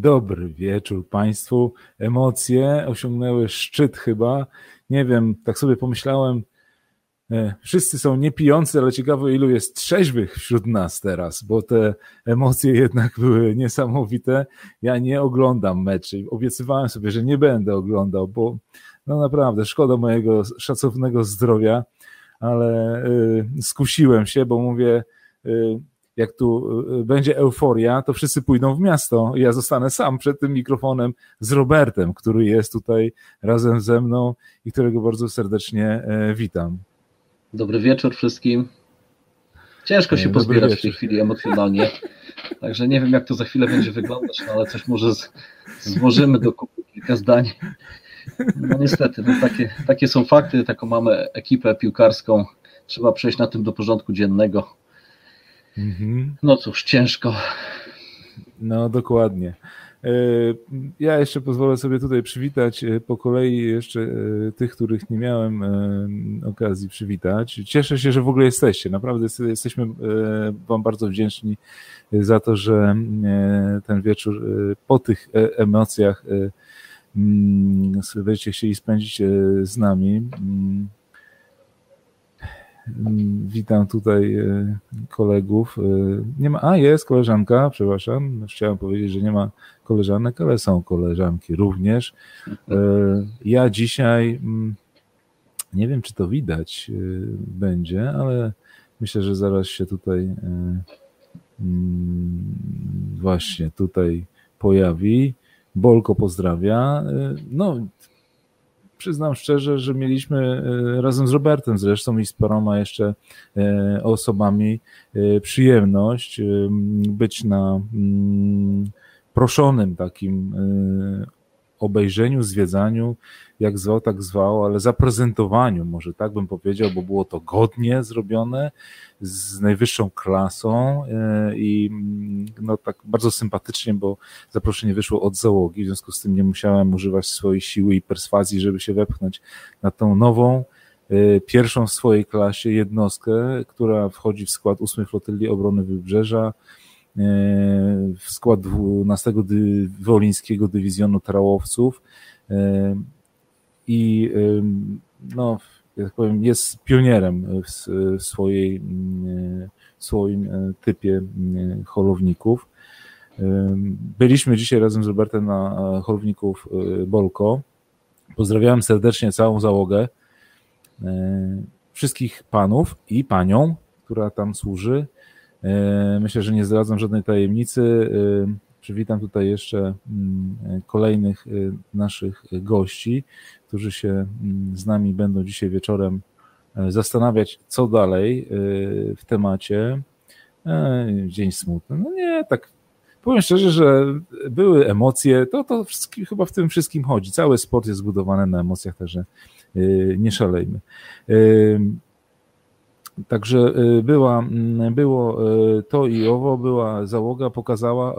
Dobry wieczór Państwu. Emocje osiągnęły szczyt chyba. Nie wiem, tak sobie pomyślałem, e, wszyscy są niepijący, ale ciekawe ilu jest trzeźwych wśród nas teraz, bo te emocje jednak były niesamowite. Ja nie oglądam meczy. Obiecywałem sobie, że nie będę oglądał, bo no naprawdę szkoda mojego szacownego zdrowia, ale y, skusiłem się, bo mówię, y, jak tu y, będzie euforia, to wszyscy pójdą w miasto. Ja zostanę sam przed tym mikrofonem z Robertem, który jest tutaj razem ze mną i którego bardzo serdecznie e, witam. Dobry wieczór wszystkim. Ciężko się Dobry pozbierać wieczór. w tej chwili emocjonalnie, także nie wiem jak to za chwilę będzie wyglądać, no ale coś może z, złożymy do kupy kilka zdań. No niestety, no takie, takie są fakty, taką mamy ekipę piłkarską, trzeba przejść na tym do porządku dziennego. Mhm. No cóż, ciężko. No dokładnie. E, ja jeszcze pozwolę sobie tutaj przywitać e, po kolei jeszcze e, tych, których nie miałem okazji przywitać. Cieszę się, że w ogóle jesteście. Naprawdę jesteśmy Wam bardzo wdzięczni za to, że ten wieczór po tych emocjach mm, będziecie chcieli spędzić z nami. Mm, witam tutaj e, kolegów. E, nie ma, a jest koleżanka, przepraszam. Chciałem powiedzieć, że nie ma koleżanek, ale są koleżanki również. E, ja dzisiaj mm, nie wiem, czy to widać będzie, ale myślę, że zaraz się tutaj mm, właśnie tutaj pojawi. Bolko pozdrawia. No, przyznam szczerze, że mieliśmy e, razem z Robertem zresztą i z paroma jeszcze e, osobami e, przyjemność być na mm, proszonym takim obejrzeniu, zwiedzaniu, jak zwał, tak zwał, ale zaprezentowaniu, może tak bym powiedział, bo było to godnie zrobione, z najwyższą klasą e, i mm, no tak bardzo sympatycznie, bo zaproszenie wyszło od załogi, w związku z tym nie musiałem używać swojej siły i perswazji, żeby się wepchnąć na tą nową, e, pierwszą w swojej klasie jednostkę, która wchodzi w skład 8 Flotyli Obrony Wybrzeża, w skład 12 dy, Wolińskiego Dywizjonu Trałowców i no, jak powiem, jest pionierem w, swojej, w swoim e, typie holowników. Byliśmy dzisiaj razem z Robertem na e, holowników e, Bolko. Pozdrawiałem serdecznie całą załogę, wszystkich panów i panią, która tam służy. Myślę, że nie zdradzam żadnej tajemnicy. Przywitam tutaj jeszcze kolejnych naszych gości którzy się mm, z nami będą dzisiaj wieczorem e, zastanawiać, co dalej e, w temacie. E, dzień smutny. No nie, tak powiem szczerze, że były emocje, to, to chyba w tym wszystkim chodzi. Cały sport jest zbudowany na emocjach, także nie szalejmy. Także y, była, mm, było y, to i owo, była załoga, pokazała y,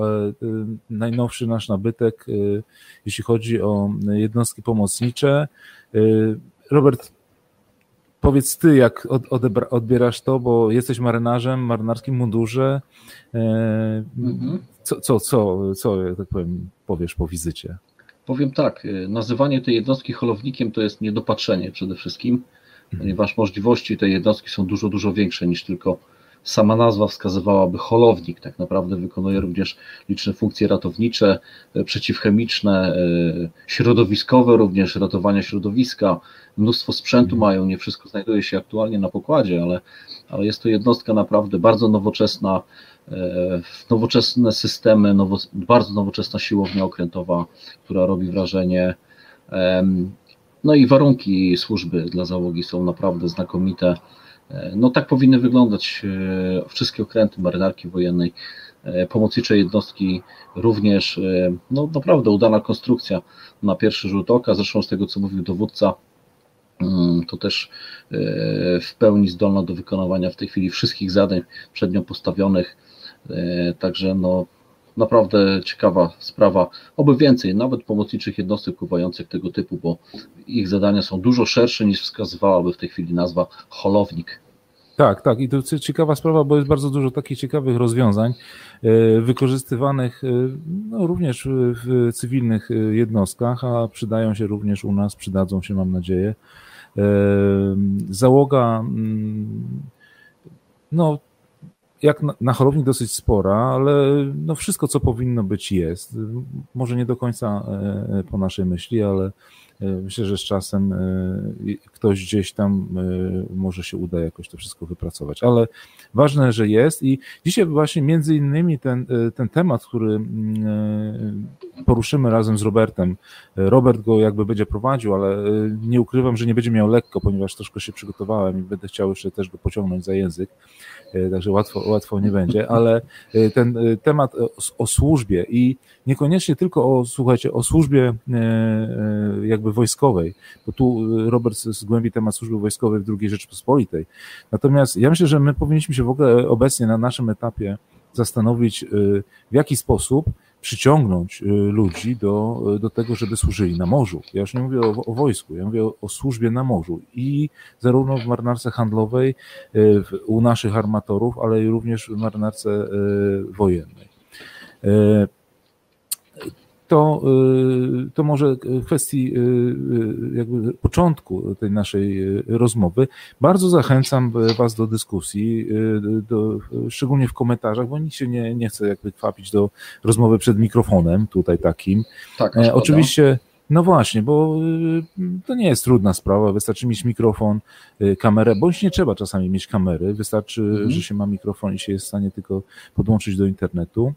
najnowszy nasz nabytek, jeśli chodzi o jednostki pomocnicze. Robert, powiedz ty, jak odbierasz to, bo jesteś marynarzem, marynarskim mundurze. Mhm. Co, co, co, co, ja tak powiem, powiesz po wizycie? Powiem tak, nazywanie tej jednostki holownikiem to jest niedopatrzenie przede wszystkim ponieważ możliwości tej jednostki są dużo, dużo większe niż tylko sama nazwa wskazywałaby holownik. Tak naprawdę wykonuje również liczne funkcje ratownicze, e, przeciwchemiczne, e, środowiskowe, również ratowania środowiska. Mnóstwo sprzętu mhm. mają, nie wszystko znajduje się aktualnie na pokładzie, ale, ale jest to jednostka naprawdę bardzo nowoczesna, e, nowoczesne systemy, nowo, bardzo nowoczesna siłownia okrętowa, która robi wrażenie. No i warunki służby dla załogi są naprawdę znakomite. E, no tak powinny wyglądać e, wszystkie okręty marynarki wojennej. E, pomocnicze jednostki również, no naprawdę udana konstrukcja na pierwszy rzut oka. Zresztą z tego, co mówił dowódca, mm, to też w pełni zdolna do wykonywania w tej chwili wszystkich zadań przed nią postawionych. Także no, naprawdę ciekawa sprawa. Oby więcej, nawet pomocniczych jednostek pływających tego typu, bo ich zadania są dużo szersze niż wskazywałaby w tej chwili nazwa holownik. Tak, tak. I to ciekawa sprawa, bo jest bardzo dużo takich ciekawych rozwiązań e, wykorzystywanych e, no, również w cywilnych e, jednostkach, a przydają się również u nas, przydadzą się, mam nadzieję. Załoga, mm, no, jak na, na chorowni dosyć spora, ale no wszystko, co powinno być, jest. Może nie do końca po naszej myśli, ale E, myślę, że z czasem e, ktoś gdzieś tam e, może się uda jakoś to wszystko wypracować, ale ważne, że jest i dzisiaj właśnie między innymi ten, ten temat, który mm, poruszymy razem z Robertem, Robert go jakby będzie prowadził, ale nie ukrywam, że nie będzie miał lekko, ponieważ troszkę się przygotowałem i będę chciał jeszcze też go pociągnąć za język, także łatwo, łatwo nie będzie, ale ten temat o, o służbie i niekoniecznie tylko o, słuchajcie, o służbie jakby służby wojskowej, bo tu y, Robert zgłębi temat służby wojskowej w II Rzeczypospolitej. Natomiast ja myślę, że my powinniśmy się w ogóle obecnie na naszym etapie zastanowić, y, w jaki sposób przyciągnąć y, ludzi do, do tego, żeby służyli na morzu. Ja już nie mówię o, o wojsku, ja mówię o, o, służbie na morzu i zarówno w marynarce handlowej, u naszych armatorów, ale i również w marynarce wojennej to, y, to może kwestii y, y, jakby początku tej naszej rozmowy. Bardzo zachęcam Was do dyskusji, do, szczególnie w komentarzach, bo nikt się nie, nie chce jakby kwapić do rozmowy przed mikrofonem tutaj takim. Tak, e, Oczywiście. No właśnie, bo to nie jest trudna sprawa. Wystarczy mieć mikrofon, kamerę, bądź nie trzeba czasami mieć kamery. Wystarczy, mhm. że się ma mikrofon i się jest w stanie tylko podłączyć do internetu.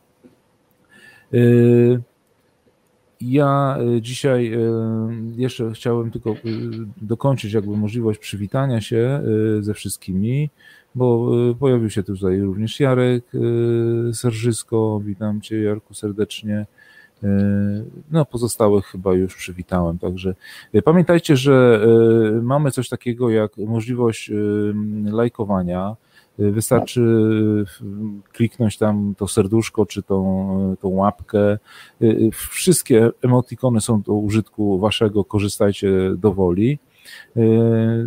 Ja e, dzisiaj e, jeszcze chciałem tylko e, dokończyć jakby możliwość przywitania się ze wszystkimi, bo pojawił się tutaj również Jarek Serżysko. Witam Cię Jarku serdecznie. No, pozostałych chyba już przywitałem. Także pamiętajcie, że mamy coś takiego jak możliwość lajkowania. Wystarczy kliknąć tam to serduszko, czy tą, tą łapkę. Wszystkie emotikony są do użytku waszego, korzystajcie do woli.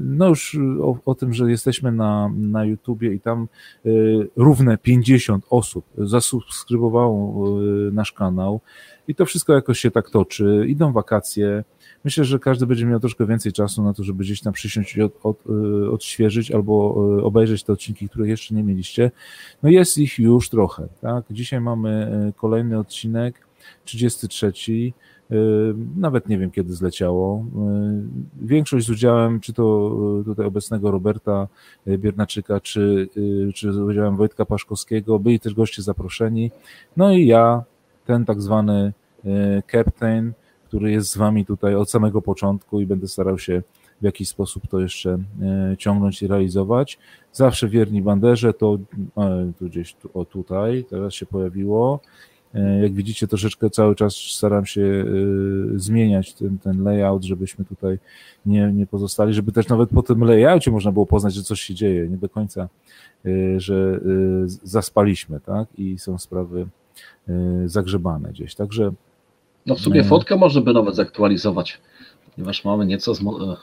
No już o, o, tym, że jesteśmy na, na YouTubie i tam równe 50 osób zasubskrybowało nasz kanał i to wszystko jakoś się tak toczy. Idą wakacje, Myślę, że każdy będzie miał troszkę więcej czasu na to, żeby gdzieś tam przysiąść i od, od, y, odświeżyć albo y, obejrzeć te odcinki, które jeszcze nie mieliście. No jest ich już trochę, tak? Dzisiaj mamy y, kolejny odcinek, 33. Nawet nie wiem, kiedy zleciało. Większość z udziałem, czy to tutaj obecnego Roberta Biernaczyka, czy, czy z udziałem Wojtka Paszkowskiego, byli też goście zaproszeni. No i ja, ten tak zwany captain, który jest z Wami tutaj od samego początku i będę starał się w jakiś sposób to jeszcze e, ciągnąć i realizować. Zawsze wierni banderze, to e, tu gdzieś tu, o tutaj, teraz się pojawiło. E, jak widzicie, troszeczkę cały czas staram się zmieniać ten, ten layout, żebyśmy tutaj nie, nie pozostali, żeby też nawet po tym layoutie można było poznać, że coś się dzieje, nie do końca, że zaspaliśmy, tak? I są sprawy zagrzebane gdzieś. Także no w sumie no. fotkę można by nawet zaktualizować, ponieważ mamy nieco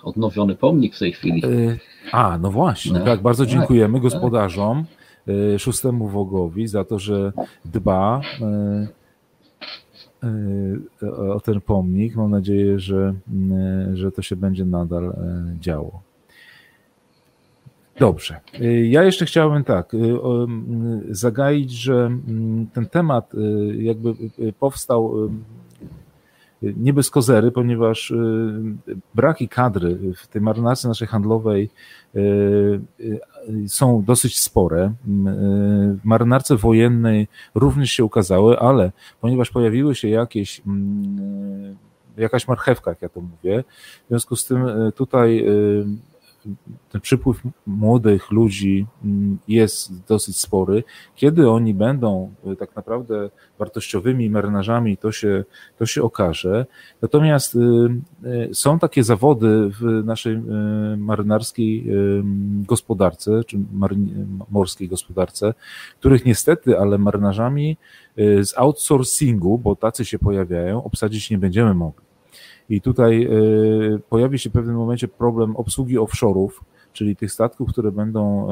odnowiony pomnik w tej chwili. E, a, no właśnie, no. tak, bardzo tak, dziękujemy tak, gospodarzom, tak. szóstemu Wogowi za to, że dba e, o ten pomnik. Mam nadzieję, że, że to się będzie nadal działo. Dobrze. Ja jeszcze chciałbym tak zagaić, że ten temat jakby powstał nie bez kozery, ponieważ y, braki kadry w tej marynarce naszej handlowej y, y, są dosyć spore. W marynarce wojennej również się ukazały, ale ponieważ pojawiły się jakieś mm, jakaś marchewka, jak ja to mówię, w związku z tym tutaj ten przypływ młodych ludzi mm, jest dosyć spory. Kiedy oni będą y, tak naprawdę wartościowymi marynarzami, to się, to się okaże. Natomiast y, y, są takie zawody w naszej marynarskiej gospodarce, czy morskiej gospodarce, których niestety, ale marynarzami z outsourcingu, bo tacy się pojawiają, obsadzić nie będziemy mogli. I tutaj pojawi się w pewnym momencie problem obsługi offshore'ów, czyli tych statków, które będą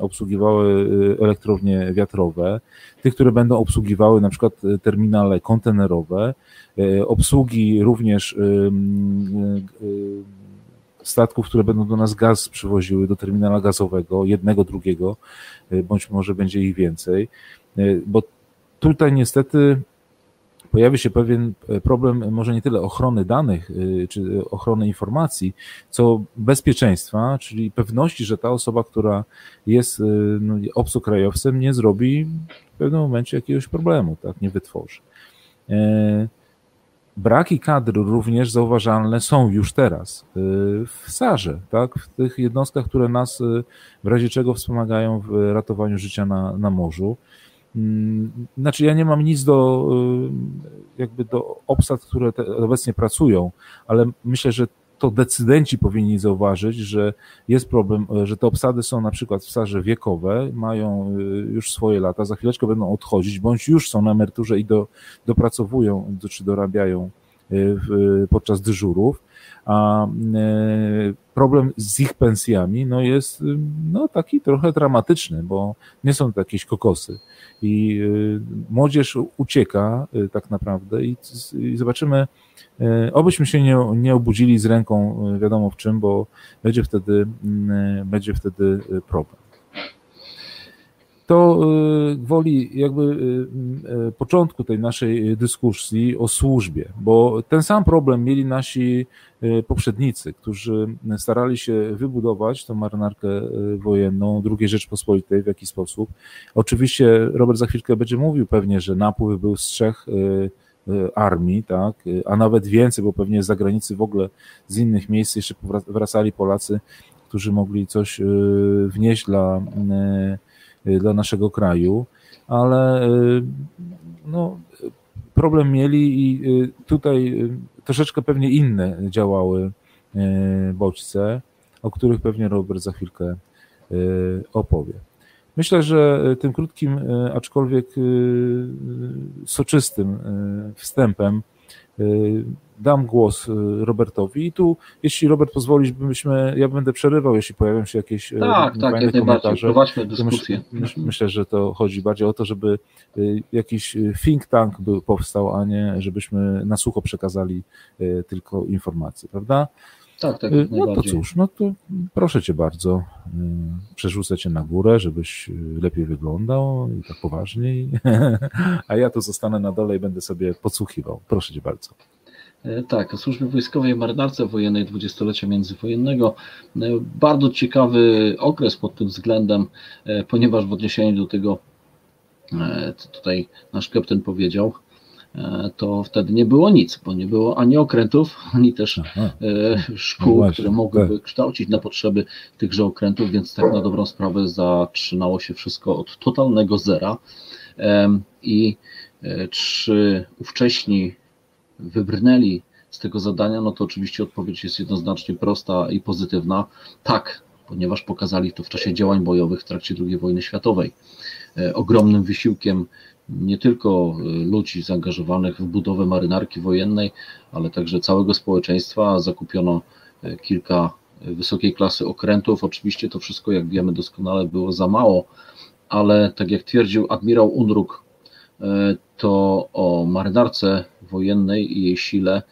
obsługiwały elektrownie wiatrowe, tych, które będą obsługiwały na przykład terminale kontenerowe, obsługi również statków, które będą do nas gaz przywoziły do terminala gazowego, jednego, drugiego, bądź może będzie ich więcej, bo tutaj niestety pojawi się pewien e, problem, może nie tyle ochrony danych y, czy ochrony informacji, co bezpieczeństwa, czyli pewności, że ta osoba, która jest no, obcokrajowcem, nie zrobi w pewnym momencie jakiegoś problemu, tak, nie wytworzy. E, braki kadr również zauważalne są już teraz w Sarze, tak? w tych jednostkach, które nas w razie czego wspomagają w ratowaniu życia na, na morzu. Mm, znaczy, ja nie mam nic do, y, jakby do obsad, które obecnie pracują, ale myślę, że to decydenci powinni zauważyć, że jest problem, że te obsady są na przykład w staże wiekowe, mają już swoje lata, za chwileczkę będą odchodzić, bądź już są na emeryturze i do, dopracowują czy dorabiają podczas dyżurów, a problem z ich pensjami no jest no, taki trochę dramatyczny, bo nie są to jakieś kokosy. I młodzież ucieka tak naprawdę i, i zobaczymy, obyśmy się nie, nie obudzili z ręką wiadomo w czym, bo będzie wtedy, będzie wtedy problem to gwoli jakby y, y, początku tej naszej dyskusji o służbie, bo ten sam problem mieli nasi poprzednicy, którzy starali się wybudować tą marynarkę wojenną II Rzeczpospolitej w jakiś sposób. Oczywiście Robert za chwilkę będzie mówił pewnie, że napływ był z trzech armii, tak, a nawet więcej, bo pewnie z zagranicy w ogóle z innych miejsc jeszcze wracali Polacy, którzy mogli coś wnieść dla dla naszego kraju, ale y, no, problem mieli i y, tutaj troszeczkę pewnie inne działały bodźce, o których pewnie Robert za chwilkę opowie. Myślę, że tym krótkim, aczkolwiek soczystym wstępem Y, dam głos y, Robertowi i tu, jeśli Robert pozwolisz, byśmy, ja będę przerywał, jeśli pojawią się jakieś y, tak, tak, jak komentarze. Prowadźmy dyskusję. Myśl, myślę, że to chodzi bardziej o to, żeby jakiś think tank był, powstał, a nie żebyśmy na sucho przekazali tylko informacje, prawda? Tak, tak. No to cóż, no to proszę cię bardzo, przerzucę cię na górę, żebyś lepiej wyglądał i tak poważniej, a ja tu zostanę na dole i będę sobie podsłuchiwał. Proszę cię bardzo. E, tak, o służbie wojskowej marynarce wojennej dwudziestolecia międzywojennego. E, bardzo ciekawy okres pod tym względem, e, ponieważ w odniesieniu do tego, co tutaj nasz kapten powiedział, to wtedy nie było nic, bo nie było ani okrętów, ani też Aha. E, szkół, no właśnie, które mogłyby tak. kształcić na potrzeby tychże okrętów, więc tak na dobrą sprawę zaczynało się wszystko od totalnego zera. I czy ówcześni wybrnęli z tego zadania, no to oczywiście odpowiedź jest jednoznacznie prosta i pozytywna. Tak, ponieważ pokazali to w czasie działań bojowych w trakcie II wojny światowej. Ogromnym wysiłkiem nie tylko y, ludzi zaangażowanych w budowę marynarki wojennej, ale także całego społeczeństwa. Zakupiono y, kilka wysokiej klasy okrętów. Oczywiście to wszystko, jak wiemy doskonale, było za mało, ale tak jak twierdził admirał Unruk, to o marynarce wojennej i jej sile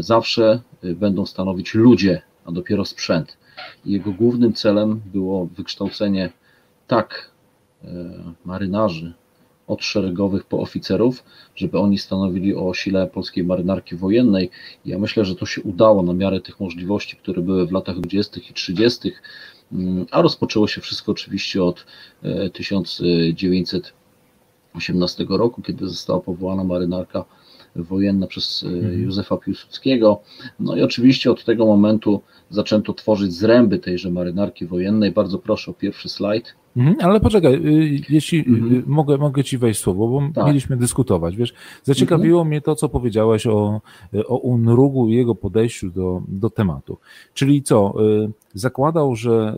zawsze będą stanowić ludzie, a dopiero sprzęt. Jego głównym celem było wykształcenie tak marynarzy, od szeregowych po oficerów, żeby oni stanowili o sile polskiej marynarki wojennej. Ja myślę, że to się udało na miarę tych możliwości, które były w latach 20. i 30., mm, a rozpoczęło się wszystko oczywiście od 1918 e, roku, kiedy została powołana marynarka wojenna przez e, mhm. Józefa Piłsudskiego. No i oczywiście od tego momentu zaczęto tworzyć zręby tejże marynarki wojennej. Bardzo proszę o pierwszy slajd. Mhm, ale poczekaj, y, jeśli y, mhm. mogę, mogę ci wejść słowo, bo tak. mieliśmy dyskutować. Wiesz, zaciekawiło mhm. mnie to, co powiedziałeś o, o Unrugu i jego podejściu do, do tematu. Czyli co, y, zakładał, że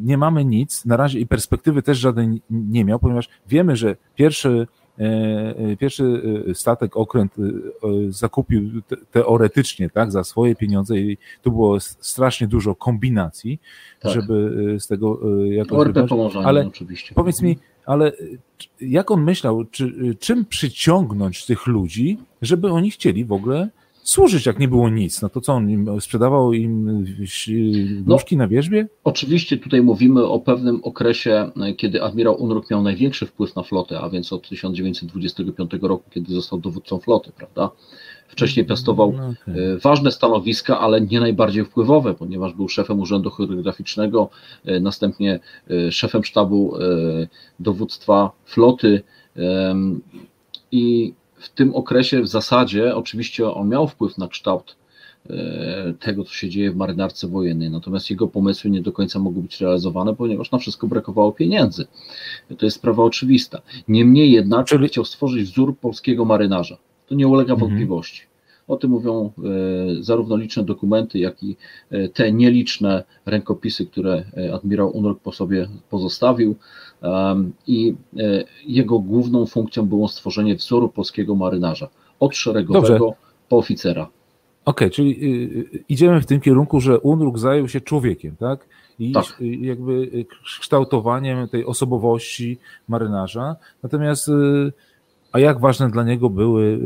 nie mamy nic, na razie i perspektywy też żaden nie miał, ponieważ wiemy, że pierwszy pierwszy statek, okręt zakupił teoretycznie, tak, za swoje pieniądze i tu było strasznie dużo kombinacji, tak. żeby z tego jakoś... ORP ale oczywiście. Powiedz mi, ale jak on myślał, czy, czym przyciągnąć tych ludzi, żeby oni chcieli w ogóle służyć, jak nie było nic. No to co, on im sprzedawał im nóżki no, na wierzbie? Oczywiście tutaj mówimy o pewnym okresie, kiedy admirał Unruk miał największy wpływ na flotę, a więc od 1925 roku, kiedy został dowódcą floty, prawda? Wcześniej piastował no, okay. E, ważne stanowiska, ale nie najbardziej wpływowe, ponieważ był szefem Urzędu Choreograficznego, e, następnie e, szefem sztabu dowództwa floty i w tym okresie w zasadzie oczywiście on miał wpływ na kształt e, tego, co się dzieje w marynarce wojennej, natomiast jego pomysły nie do końca mogły być realizowane, ponieważ na wszystko brakowało pieniędzy. To jest sprawa oczywista. Niemniej jednak Czyli... chciał stworzyć wzór polskiego marynarza. To nie ulega mhm. wątpliwości. O tym mówią e, zarówno liczne dokumenty, jak i e, te nieliczne rękopisy, które admirał Unruk po sobie pozostawił. I jego główną funkcją było stworzenie wzoru polskiego marynarza, od szeregowego Dobrze. po oficera. Okej, okay, czyli y, y, idziemy w tym kierunku, że Unruk zajął się człowiekiem, tak? I tak. Y, jakby kształtowaniem tej osobowości marynarza. Natomiast a jak ważne dla niego były,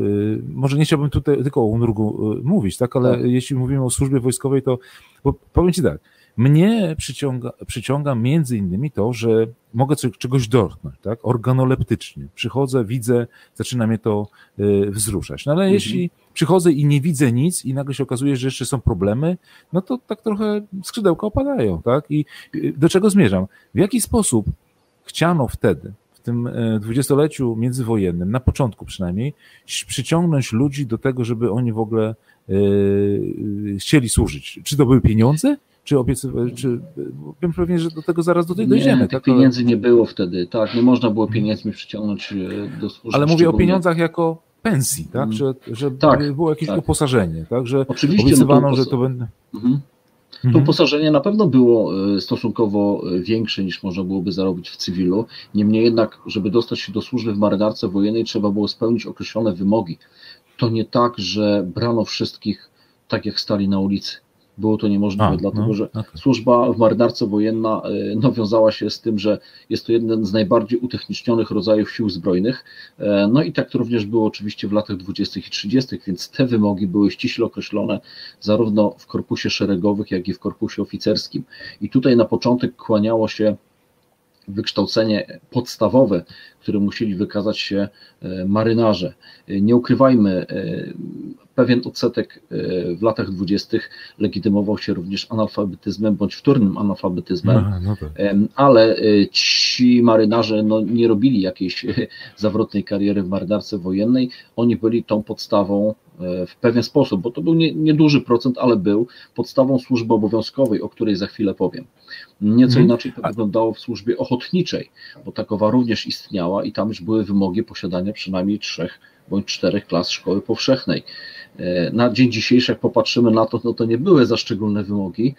może nie chciałbym tutaj tylko o Unrugu mówić, tak, ale tak. jeśli mówimy o służbie wojskowej, to bo powiem Ci tak, mnie przyciąga, przyciąga między innymi to, że mogę czegoś dotknąć, tak? Organoleptycznie. Przychodzę, widzę, zaczyna mnie to y, wzruszać. No ale mhm. jeśli przychodzę i nie widzę nic i nagle się okazuje, że jeszcze są problemy, no to tak trochę skrzydełka opadają, tak? I y, do czego zmierzam? W jaki sposób chciano wtedy, w tym y, dwudziestoleciu międzywojennym, na początku przynajmniej, przyciągnąć ludzi do tego, żeby oni w ogóle chcieli służyć? Czy to były pieniądze? Czy obiecywać, czy wiem pewnie, że do tego zaraz do tej dojdziemy. Tak? pieniędzy nie było wtedy, tak, nie można było pieniędzmi przyciągnąć e, do służby. Ale mówię o pieniądzach jako pensji, tak, mm. że, że tak, było jakieś tak. uposażenie, tak, że Oczywiście, no obiecywano, no to, że to będzie... Mhm. To mhm. uposażenie na pewno było e, stosunkowo e, większe niż można byłoby zarobić w cywilu. Niemniej jednak, żeby dostać się do służby w marynarce wojennej, trzeba było spełnić określone wymogi. To nie tak, że brano wszystkich tak jak stali na ulicy było to niemożliwe, A, dlatego no, że okay. służba w marynarce wojenna e, no, wiązała się z tym, że jest to jeden z najbardziej utechnicznionych rodzajów sił zbrojnych. E, no i tak to również było oczywiście w latach 20. i 30., więc te wymogi były ściśle określone zarówno w korpusie szeregowych, jak i w korpusie oficerskim. I tutaj na początek kłaniało się wykształcenie podstawowe, które musieli wykazać się e, marynarze. Nie ukrywajmy, pewien odsetek e, w latach dwudziestych legitymował się również analfabetyzmem bądź wtórnym analfabetyzmem, no, no tak. ale e, ci marynarze no, nie robili jakiejś zawrotnej kariery w marynarce wojennej, oni byli tą podstawą e, w pewien sposób, bo to był nieduży nie procent, ale był podstawą służby obowiązkowej, o której za chwilę powiem. Nieco hmm. inaczej to wyglądało w służbie ochotniczej, bo takowa również istniała i tam już były wymogi posiadania przynajmniej trzech bądź czterech klas szkoły powszechnej. E, na dzień dzisiejszy, jak popatrzymy na to, no to nie były za szczególne wymogi,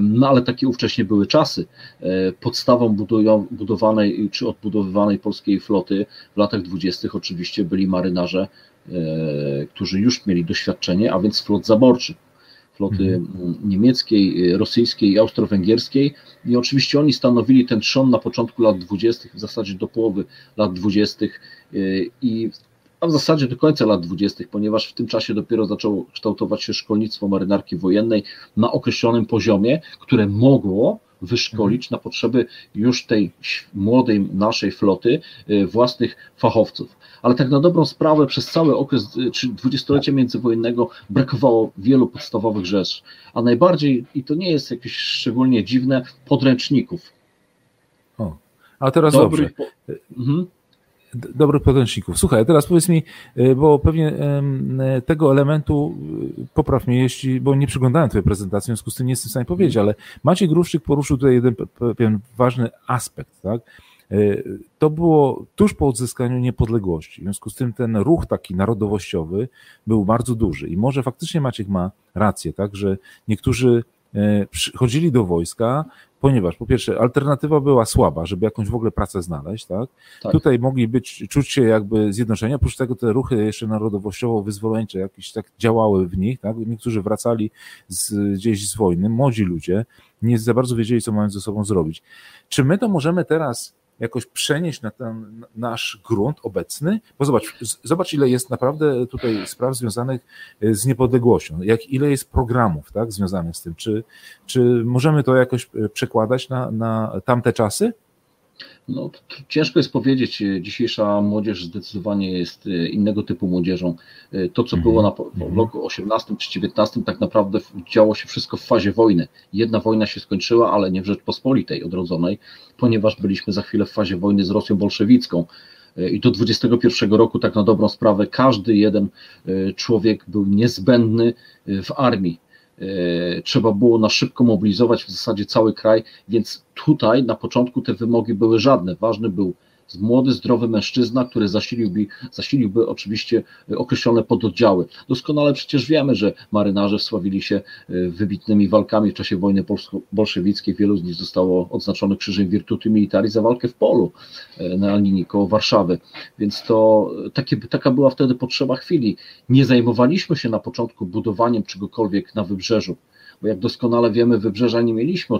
no ale takie ówcześnie były czasy. E, podstawą budowanej czy odbudowywanej polskiej floty w latach dwudziestych oczywiście byli marynarze, e, którzy już mieli doświadczenie, a więc flot zaborczych floty mhm. niemieckiej, rosyjskiej i austro-węgierskiej i oczywiście oni stanowili ten trzon na początku lat dwudziestych, w zasadzie do połowy lat dwudziestych i a w zasadzie do końca lat dwudziestych, ponieważ w tym czasie dopiero zaczęło kształtować się szkolnictwo marynarki wojennej na określonym poziomie, które mogło wyszkolić na potrzeby już tej młodej naszej floty y, własnych fachowców. Ale tak na dobrą sprawę przez cały okres y, czy dwudziestolecia międzywojennego brakowało wielu podstawowych rzeczy, a najbardziej, i to nie jest jakieś szczególnie dziwne, podręczników. O, a teraz Dobry, dobrze. Po... Mhm dobrych podręczników. Słuchaj, teraz powiedz mi, y, bo pewnie tego elementu, y, popraw mnie, jeśli, bo nie przyglądałem Twojej prezentacji, w związku z tym nie jestem w stanie powiedzieć, ale Maciej Gruszczyk poruszył tutaj jeden pewien ważny aspekt, tak? Y, to było tuż po odzyskaniu niepodległości. W związku z tym ten ruch taki narodowościowy był bardzo duży. I może faktycznie Maciek ma rację, tak, że niektórzy chodzili do wojska, ponieważ po pierwsze alternatywa była słaba, żeby jakąś w ogóle pracę znaleźć, tak? tak. Tutaj mogli być, czuć się jakby zjednoczeni, oprócz tego te ruchy jeszcze narodowościowo-wyzwoleńcze jakieś tak działały w nich, tak? Niektórzy wracali z, gdzieś z wojny, młodzi ludzie, nie za bardzo wiedzieli, co mają ze sobą zrobić. Czy my to możemy teraz jakoś przenieść na ten nasz grunt obecny, bo zobacz, zobacz ile jest naprawdę tutaj spraw związanych e, z niepodległością, jak ile jest programów tak, związanych z tym. Czy, czy możemy to jakoś e, przekładać na, na tamte czasy? No, ciężko jest powiedzieć. Dzisiejsza młodzież zdecydowanie jest e, innego typu młodzieżą. E, to, co było na, w mhm. roku 18 czy 19, tak naprawdę działo się wszystko w fazie wojny. Jedna wojna się skończyła, ale nie w Rzeczpospolitej odrodzonej, ponieważ byliśmy za chwilę w fazie wojny z Rosją bolszewicką. E, I do 21 roku, tak na dobrą sprawę, każdy jeden człowiek był niezbędny w armii E, trzeba było na szybko mobilizować w zasadzie cały kraj, więc tutaj na początku te wymogi były żadne. Ważny był młody, zdrowy mężczyzna, który zasiliłby, zasiliłby oczywiście określone pododdziały. Doskonale przecież wiemy, że marynarze wsławili się e, wybitnymi walkami w czasie wojny bolszewickiej. Wielu z nich zostało odznaczonych krzyżem Virtuti Militari za walkę w polu e, na linii koło Warszawy. Więc to takie, taka była wtedy potrzeba chwili. Nie zajmowaliśmy się na początku budowaniem czegokolwiek na wybrzeżu bo jak doskonale wiemy, wybrzeża nie mieliśmy,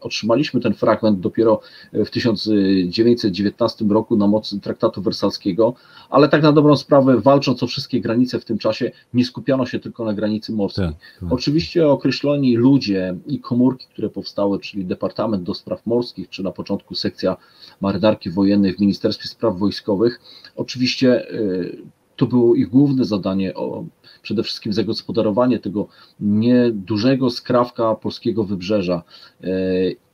otrzymaliśmy ten fragment dopiero e, w 1919 roku na mocy traktatu wersalskiego, ale tak na dobrą sprawę, walcząc o wszystkie granice w tym czasie, nie skupiano się tylko na granicy morskiej. Tak, tak. Oczywiście określoni ludzie i komórki, które powstały, czyli Departament do Spraw Morskich, czy na początku sekcja marynarki wojennej w Ministerstwie Spraw Wojskowych, oczywiście e, to było ich główne zadanie, o, przede wszystkim zagospodarowanie tego niedużego skrawka polskiego wybrzeża. E,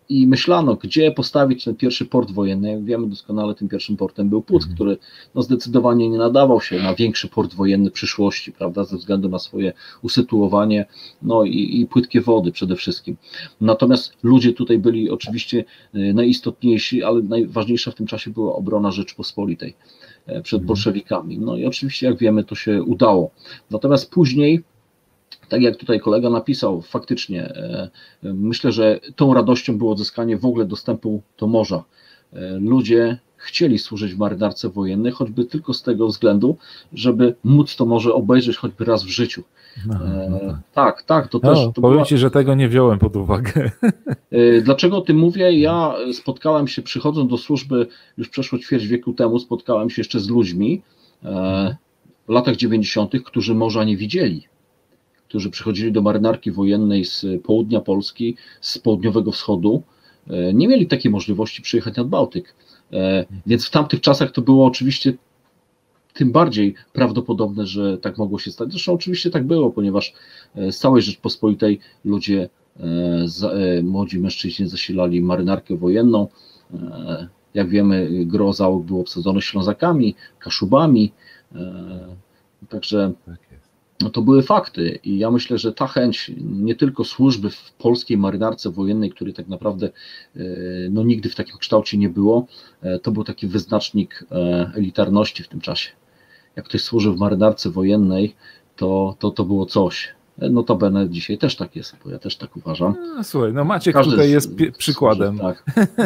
I myślano, gdzie postawić ten pierwszy port wojenny. Jak wiemy doskonale, tym pierwszym portem był Płuc, mhm. który no, zdecydowanie nie nadawał się na większy port wojenny przyszłości, prawda, ze względu na swoje usytuowanie no, i, i płytkie wody przede wszystkim. Natomiast ludzie tutaj byli oczywiście e, najistotniejsi, ale najważniejsza w tym czasie była obrona Rzeczpospolitej. E, przed mhm. bolszewikami. No i oczywiście, jak wiemy, to się udało. Natomiast później, tak jak tutaj kolega napisał, faktycznie e, myślę, że tą radością było odzyskanie w ogóle dostępu do morza. E, ludzie chcieli służyć w marynarce wojennej, choćby tylko z tego względu, żeby móc to morze obejrzeć choćby raz w życiu. No, no tak. tak, tak, to no, też. To powiem była... Ci, że tego nie wziąłem pod uwagę. E, dlaczego o tym mówię? Ja spotkałem się, przychodząc do służby już przeszło ćwierć wieku temu, spotkałem się jeszcze z ludźmi e, w latach 90., którzy morza nie widzieli. Którzy przychodzili do marynarki wojennej z południa Polski, z południowego wschodu. E, nie mieli takiej możliwości przyjechać nad Bałtyk. Więc w tamtych czasach to było oczywiście tym bardziej prawdopodobne, że tak mogło się stać. Zresztą oczywiście tak było, ponieważ e, z całej Rzeczpospolitej ludzie, e, e, młodzi mężczyźni zasilali marynarkę wojenną. Jak wiemy, gro załóg było obsadzone Ślązakami, Kaszubami, także no to były fakty i ja myślę, że ta chęć nie tylko służby w polskiej marynarce wojennej, której tak naprawdę no, nigdy w takim kształcie nie było, to był taki wyznacznik elitarności w tym czasie jak ktoś służył w marynarce wojennej, to, to, to było coś. Notabene dzisiaj też tak jest, bo ja też tak uważam. No, słuchaj, no Maciek Każdy tutaj jest przykładem, tak.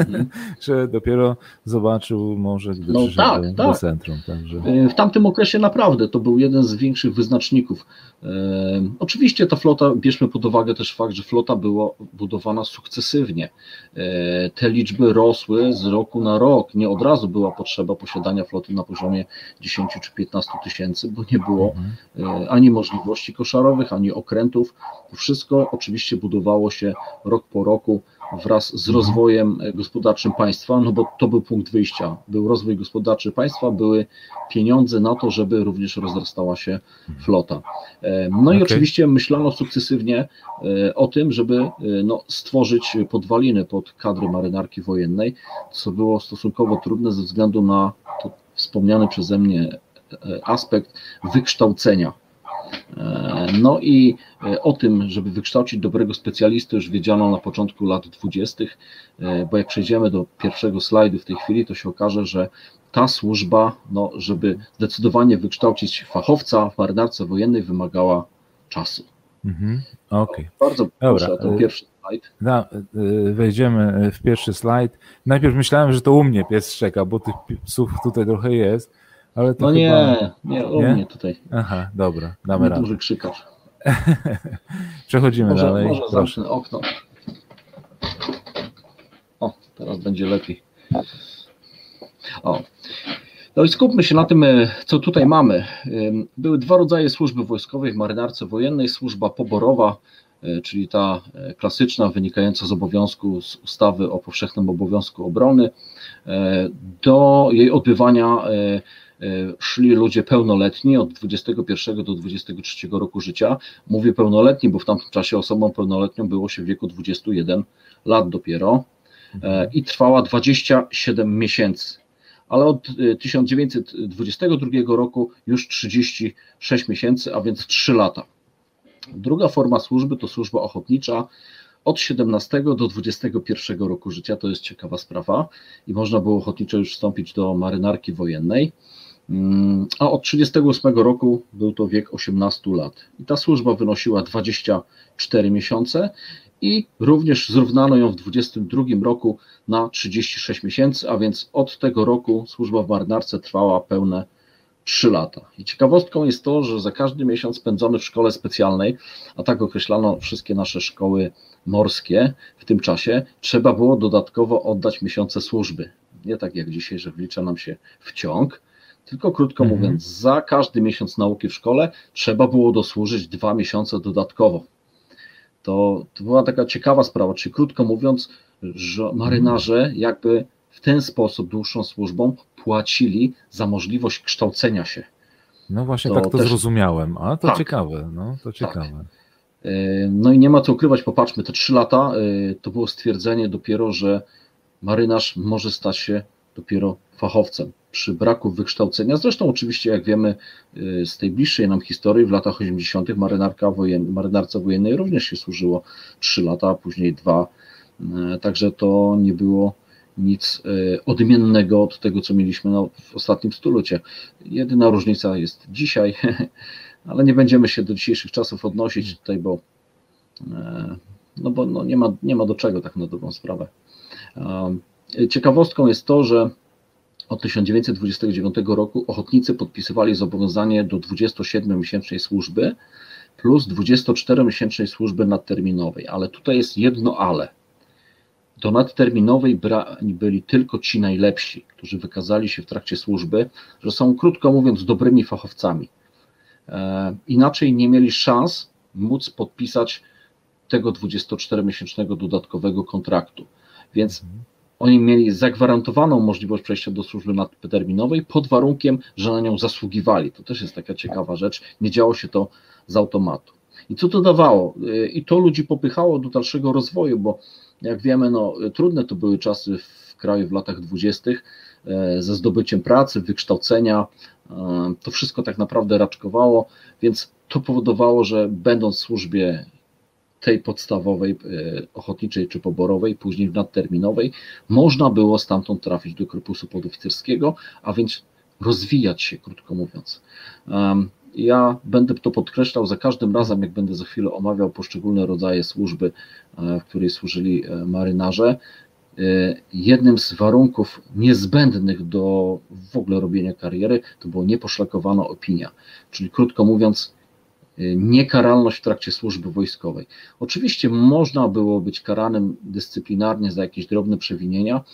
że dopiero zobaczył może, gdy no, tak, do, tak. centrum. Także. W tamtym okresie naprawdę to był jeden z większych wyznaczników. E, oczywiście ta flota, bierzmy pod uwagę też fakt, że flota była budowana sukcesywnie. E, te liczby rosły z roku na rok. Nie od razu była potrzeba posiadania floty na poziomie 10 czy 15 tysięcy, bo nie było mhm. e, ani możliwości koszarowych, ani okrętów. To wszystko oczywiście budowało się rok po roku wraz z rozwojem gospodarczym państwa, no bo to był punkt wyjścia. Był rozwój gospodarczy państwa, były pieniądze na to, żeby również rozrastała się flota. E, no okay. i oczywiście myślano sukcesywnie e, o tym, żeby e, no, stworzyć podwaliny pod kadry marynarki wojennej, co było stosunkowo trudne ze względu na to wspomniany przeze mnie aspekt wykształcenia no i e, o tym, żeby wykształcić dobrego specjalisty, już wiedziano na początku lat 20., e, bo jak przejdziemy do pierwszego slajdu w tej chwili, to się okaże, że ta służba, no, żeby zdecydowanie wykształcić fachowca w marynarce wojennej, wymagała czasu. Mhm. Okay. Bardzo proszę, Dobra. ten pierwszy slajd. Da, wejdziemy w pierwszy slajd. Najpierw myślałem, że to u mnie pies szczeka, bo tych psów tutaj trochę jest, ale to No chyba... nie, nie, u nie? mnie tutaj. Aha, dobra, damy radę. duży krzykacz. Przechodzimy może, dalej. Może zamknę okno. O, teraz będzie lepiej. O. No i skupmy się na tym, e, co tutaj mamy. Były dwa rodzaje służby wojskowej w marynarce wojennej. Służba poborowa, e, czyli ta e, klasyczna, wynikająca z obowiązku, z ustawy o powszechnym obowiązku obrony. Do jej odbywania szli ludzie pełnoletni od 21 do 23 roku życia. Mówię pełnoletni, bo w tamtym czasie osobą pełnoletnią było się w wieku 21 lat dopiero i trwała 27 miesięcy ale od 1922 y, roku już 36 miesięcy, a więc 3 lata. Druga forma służby to służba ochotnicza od 17 do 21 roku życia. To jest ciekawa sprawa i można było ochotniczo już wstąpić do marynarki wojennej. Mm, a od 38 roku był to wiek 18 lat. I ta służba wynosiła 24 miesiące i również zrównano ją w 2022 roku na 36 miesięcy, a więc od tego roku służba w marynarce trwała pełne 3 lata. I ciekawostką jest to, że za każdy miesiąc spędzony w szkole specjalnej, a tak określano wszystkie nasze szkoły morskie w tym czasie, trzeba było dodatkowo oddać miesiące służby. Nie tak jak dzisiaj, że wlicza nam się w ciąg, tylko krótko mhm. mówiąc, za każdy miesiąc nauki w szkole trzeba było dosłużyć dwa miesiące dodatkowo. To, to była taka ciekawa sprawa, czyli krótko mówiąc, że marynarze jakby w ten sposób dłuższą służbą płacili za możliwość kształcenia się. No właśnie to tak to też... zrozumiałem, a to tak, ciekawe, no to tak. ciekawe. Tak. No i nie ma co ukrywać, popatrzmy, te trzy lata e, to było stwierdzenie dopiero, że marynarz może stać się dopiero fachowcem przy braku wykształcenia. Zresztą oczywiście, jak wiemy y, z tej bliższej nam historii, w latach 80. marynarka wojen, marynarce wojennej również się służyło 3 lata, a później 2. Y, także to nie było nic y, odmiennego od tego, co mieliśmy w ostatnim stuleciu. Jedyna różnica jest dzisiaj, ale nie będziemy się do dzisiejszych czasów odnosić tutaj, bo, no bo no nie, ma, nie ma do czego tak na dobrą sprawę. Ciekawostką jest to, że od 1929 roku ochotnicy podpisywali zobowiązanie do 27-miesięcznej służby plus 24-miesięcznej służby nadterminowej, ale tutaj jest jedno ale. Do nadterminowej byli tylko ci najlepsi, którzy wykazali się w trakcie służby, że są, krótko mówiąc, dobrymi fachowcami. E, inaczej nie mieli szans móc podpisać tego 24-miesięcznego dodatkowego kontraktu. Więc mhm. Oni mieli zagwarantowaną możliwość przejścia do służby nadterminowej pod warunkiem, że na nią zasługiwali. To też jest taka ciekawa rzecz. Nie działo się to z automatu. I co to dawało? I to ludzi popychało do dalszego rozwoju, bo jak wiemy, no, trudne to były czasy w kraju w latach dwudziestych e, ze zdobyciem pracy, wykształcenia. E, to wszystko tak naprawdę raczkowało, więc to powodowało, że będąc w służbie tej podstawowej, e, ochotniczej czy poborowej, później w nadterminowej, można było stamtąd trafić do korpusu podoficerskiego, a więc rozwijać się, krótko mówiąc. Ja będę to podkreślał za każdym razem, jak będę za chwilę omawiał poszczególne rodzaje służby, e, w której służyli e, marynarze. Jednym z warunków niezbędnych do w ogóle robienia kariery to była nieposzlakowana opinia. Czyli krótko mówiąc, niekaralność w trakcie służby wojskowej. Oczywiście można było być karanym dyscyplinarnie za jakieś drobne przewinienia,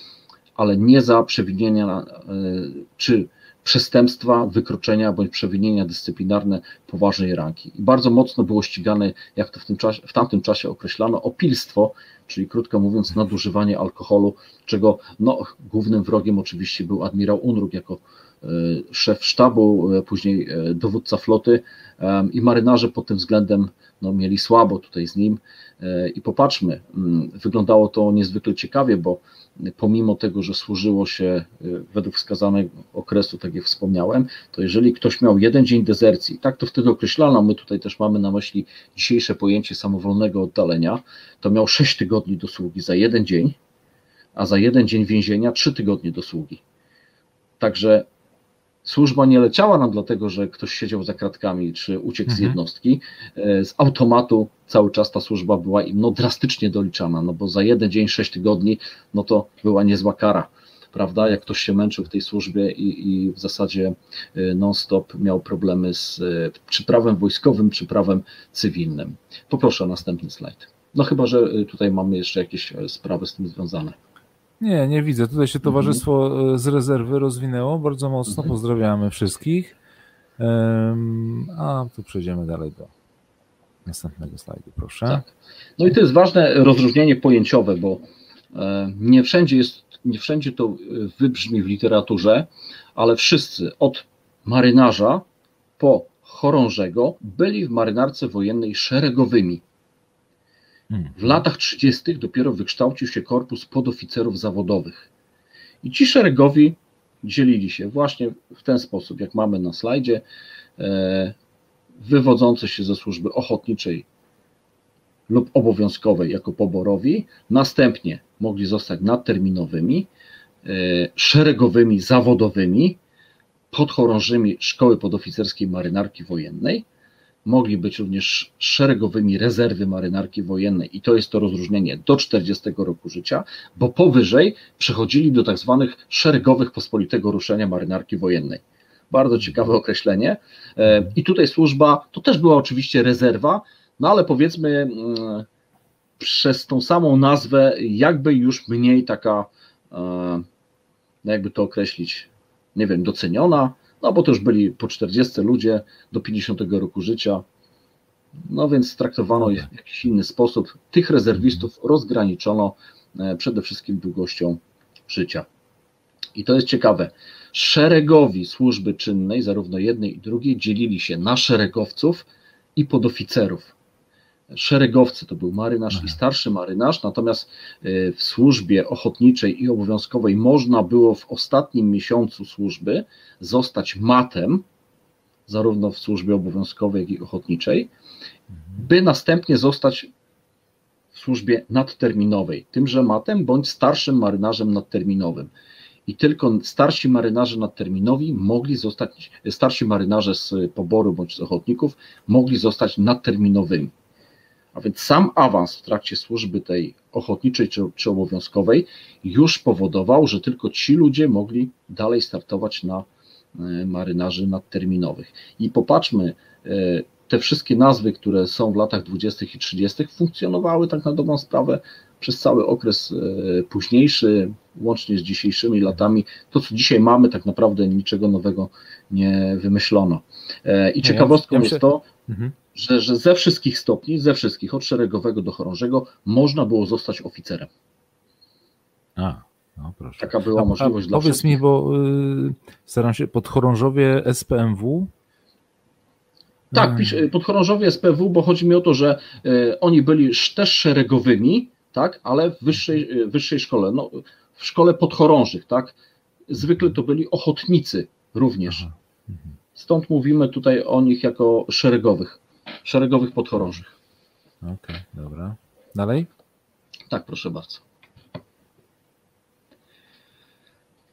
ale nie za przewinienia e, czy przestępstwa, wykroczenia bądź przewinienia dyscyplinarne poważnej ranki. I bardzo mocno było ścigane, jak to w, tym czasie, w tamtym czasie określano, opilstwo, czyli krótko mówiąc nadużywanie alkoholu, czego no, głównym wrogiem oczywiście był admirał Unruk jako szef sztabu, e, później dowódca floty, i marynarze pod tym względem no, mieli słabo tutaj z nim. E, I popatrzmy, mm, wyglądało to niezwykle ciekawie, bo pomimo tego, że służyło się e, według wskazanego okresu, tak jak wspomniałem, to jeżeli ktoś miał jeden dzień dezercji, tak to wtedy określano, my tutaj też mamy na myśli dzisiejsze pojęcie samowolnego oddalenia, to miał 6 tygodni dosługi za jeden dzień, a za jeden dzień więzienia 3 tygodnie dosługi. Także Służba nie leciała nam dlatego, że ktoś siedział za kratkami czy uciekł mhm. z jednostki. E, z automatu cały czas ta służba była im no, drastycznie doliczana, no bo za jeden dzień, sześć tygodni, no to była niezła kara prawda? Jak ktoś się męczył w tej służbie i, i w zasadzie e, non-stop miał problemy z e, czy prawem wojskowym, czy prawem cywilnym. Poproszę o następny slajd. No chyba, że tutaj mamy jeszcze jakieś sprawy z tym związane. Nie, nie widzę. Tutaj się towarzystwo mhm. z rezerwy rozwinęło bardzo mocno. Mhm. Pozdrawiamy wszystkich. A tu przejdziemy dalej do następnego slajdu, proszę. Tak. No i to jest ważne rozróżnienie pojęciowe, bo e, nie wszędzie jest, nie wszędzie to e, wybrzmi w literaturze, ale wszyscy od marynarza po chorążego byli w marynarce wojennej szeregowymi. W latach 30. dopiero wykształcił się korpus podoficerów zawodowych. I ci szeregowi dzielili się właśnie w ten sposób, jak mamy na slajdzie, e, wywodzące się ze służby ochotniczej lub obowiązkowej jako poborowi, następnie mogli zostać nadterminowymi, e, szeregowymi zawodowymi, podchorążymi Szkoły Podoficerskiej Marynarki Wojennej, mogli być również szeregowymi rezerwy marynarki wojennej i to jest to rozróżnienie do 40 roku życia, bo powyżej przechodzili do tak zwanych szeregowych pospolitego ruszenia marynarki wojennej. Bardzo ciekawe określenie. E, I tutaj służba, to też była oczywiście rezerwa, no ale powiedzmy mm, przez tą samą nazwę jakby już mniej taka, e, no jakby to określić, nie wiem, doceniona, no bo to już byli po 40 ludzie do 50 roku życia, no więc traktowano ich w jakiś inny sposób. Tych rezerwistów rozgraniczono e, przede wszystkim długością życia. I to jest ciekawe. Szeregowi służby czynnej, zarówno jednej i drugiej, dzielili się na szeregowców i podoficerów szeregowcy, to był marynarz i starszy marynarz, natomiast e, w służbie ochotniczej i obowiązkowej można było w ostatnim miesiącu służby zostać matem, zarówno w służbie obowiązkowej, jak i ochotniczej, by następnie zostać w służbie nadterminowej, tymże matem bądź starszym marynarzem nadterminowym. I tylko starsi marynarze nadterminowi mogli zostać, starsi marynarze z poboru bądź z ochotników mogli zostać nadterminowymi. A więc sam awans w trakcie służby tej ochotniczej czy, czy obowiązkowej już powodował, że tylko ci ludzie mogli dalej startować na e, marynarzy nadterminowych. I popatrzmy, e, te wszystkie nazwy, które są w latach 20. i 30., funkcjonowały tak na dobrą sprawę przez cały okres e, późniejszy, łącznie z dzisiejszymi latami. To, co dzisiaj mamy, tak naprawdę niczego nowego nie wymyślono. I ciekawostką jest to, mhm że, że ze wszystkich stopni, ze wszystkich, od szeregowego do chorążego, można było zostać oficerem. A, no proszę. Taka była a, możliwość a, dla Powiedz wszystkich. mi, bo y, staram się, podchorążowie SPMW tak, pisz, podchorążowie SPW, bo chodzi mi o to, że y, oni byli też szeregowymi, tak, ale w wyższej, y, wyższej szkole, no, w szkole podchorążych, tak, zwykle to byli ochotnicy również. Mhm. Stąd mówimy tutaj o nich jako szeregowych szeregowych podchorążych. Okej, okay, dobra. Dalej? Tak, proszę bardzo.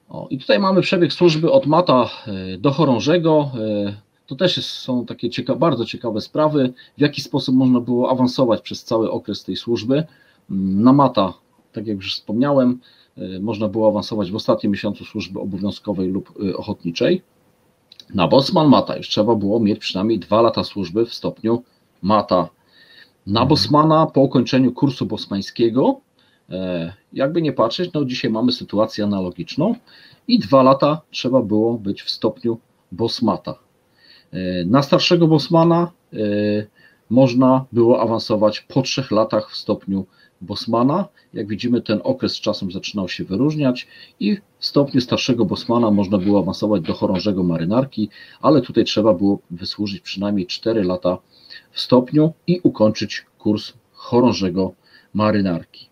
O, I tutaj mamy przebieg służby od mata e, do chorążego. E, to też jest, są takie cieka bardzo ciekawe sprawy, w jaki sposób można było awansować przez cały okres tej służby. Mm, na mata, tak jak już wspomniałem, e, można było awansować w ostatnim miesiącu służby obowiązkowej lub ochotniczej. Na Bosman Mata już trzeba było mieć przynajmniej dwa lata służby w stopniu Mata. Na mhm. Bosmana po ukończeniu kursu bosmańskiego, e, jakby nie patrzeć, no dzisiaj mamy sytuację analogiczną i dwa lata trzeba było być w stopniu Bosmata. E, na starszego Bosmana e, można było awansować po trzech latach w stopniu Bosmana. Jak widzimy, ten okres z czasem zaczynał się wyróżniać i w stopniu starszego Bosmana można było awansować do chorążego marynarki, ale tutaj trzeba było wysłużyć przynajmniej 4 lata w stopniu i ukończyć kurs chorążego marynarki.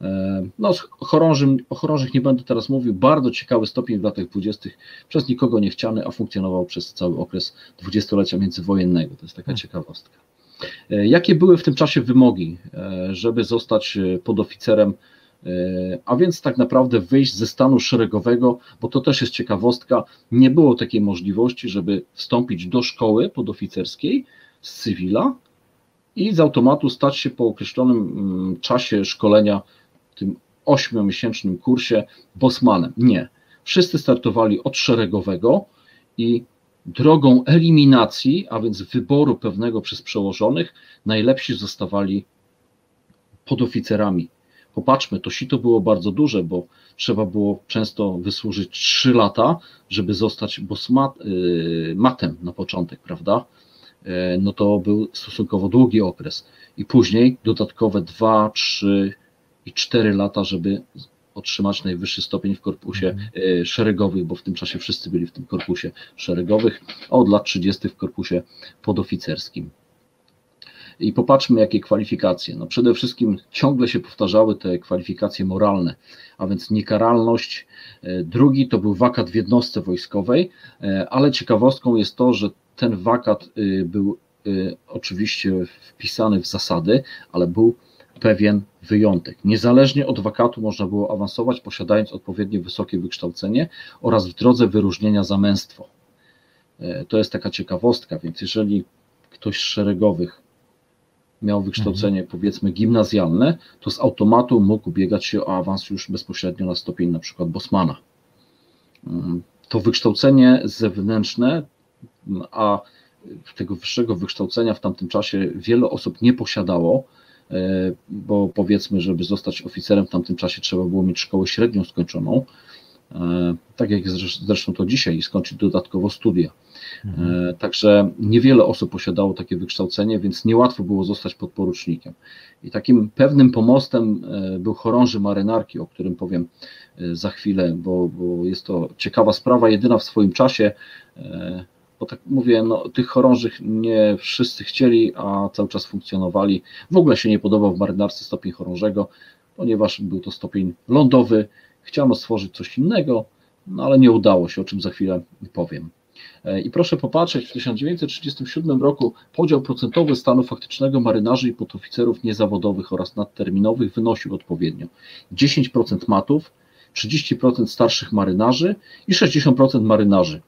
E, no, chorążym, o chorążych nie będę teraz mówił. Bardzo ciekawy stopień w latach 20. przez nikogo nie chciany, a funkcjonował przez cały okres dwudziestolecia międzywojennego. To jest taka hmm. ciekawostka. E, jakie były w tym czasie wymogi, e, żeby zostać podoficerem A więc tak naprawdę wyjść ze stanu szeregowego, bo to też jest ciekawostka, nie było takiej możliwości, żeby wstąpić do szkoły podoficerskiej z cywila i z automatu stać się po określonym mm, czasie szkolenia, tym ośmiomiesięcznym kursie, bosmanem. Nie. Wszyscy startowali od szeregowego i drogą eliminacji, a więc wyboru pewnego przez przełożonych, najlepsi zostawali podoficerami. Popatrzmy, to sito było bardzo duże, bo trzeba było często wysłużyć 3 lata, żeby zostać bosmat, y, matem na początek, prawda? E, no to był stosunkowo długi okres. I później dodatkowe 2, 3 i 4 lata, żeby otrzymać najwyższy stopień w korpusie mhm. e, szeregowych, bo w tym czasie wszyscy byli w tym korpusie szeregowych, a od lat 30. w korpusie podoficerskim. I popatrzmy, jakie kwalifikacje. No przede wszystkim ciągle się powtarzały te kwalifikacje moralne, a więc niekaralność. E, drugi to był wakat w jednostce wojskowej, e, ale ciekawostką jest to, że ten wakat był oczywiście wpisany w zasady, ale był pewien wyjątek. Niezależnie od wakatu można było awansować, posiadając odpowiednio wysokie wykształcenie oraz w drodze wyróżnienia za męstwo. E, to jest taka ciekawostka, więc jeżeli ktoś z szeregowych miał wykształcenie mhm. powiedzmy gimnazjalne, to z automatu mógł ubiegać się o awans już bezpośrednio na stopień na przykład bosmana. Mm, to wykształcenie zewnętrzne, a tego wyższego wykształcenia w tamtym czasie wiele osób nie posiadało, bo powiedzmy, żeby zostać oficerem w tamtym czasie trzeba było mieć szkołę średnią skończoną, e, tak jak zresztą to dzisiaj, i skończyć dodatkowo studia. E, mhm. Także niewiele osób posiadało takie wykształcenie, więc niełatwo było zostać podporucznikiem. I takim pewnym pomostem był chorąży marynarki, o którym powiem za chwilę, bo, bo jest to ciekawa sprawa, jedyna w swoim czasie bo tak mówię, no, tych chorążych nie wszyscy chcieli, a cały czas funkcjonowali. W ogóle się nie podobał w marynarce stopień chorążego, ponieważ był to stopień lądowy. Chciano stworzyć coś innego, no ale nie udało się, o czym za chwilę powiem. E, I proszę popatrzeć, w 1937 roku podział procentowy stanu faktycznego marynarzy i podoficerów niezawodowych oraz nadterminowych wynosił odpowiednio 10% matów, 30% starszych marynarzy i 60% marynarzy.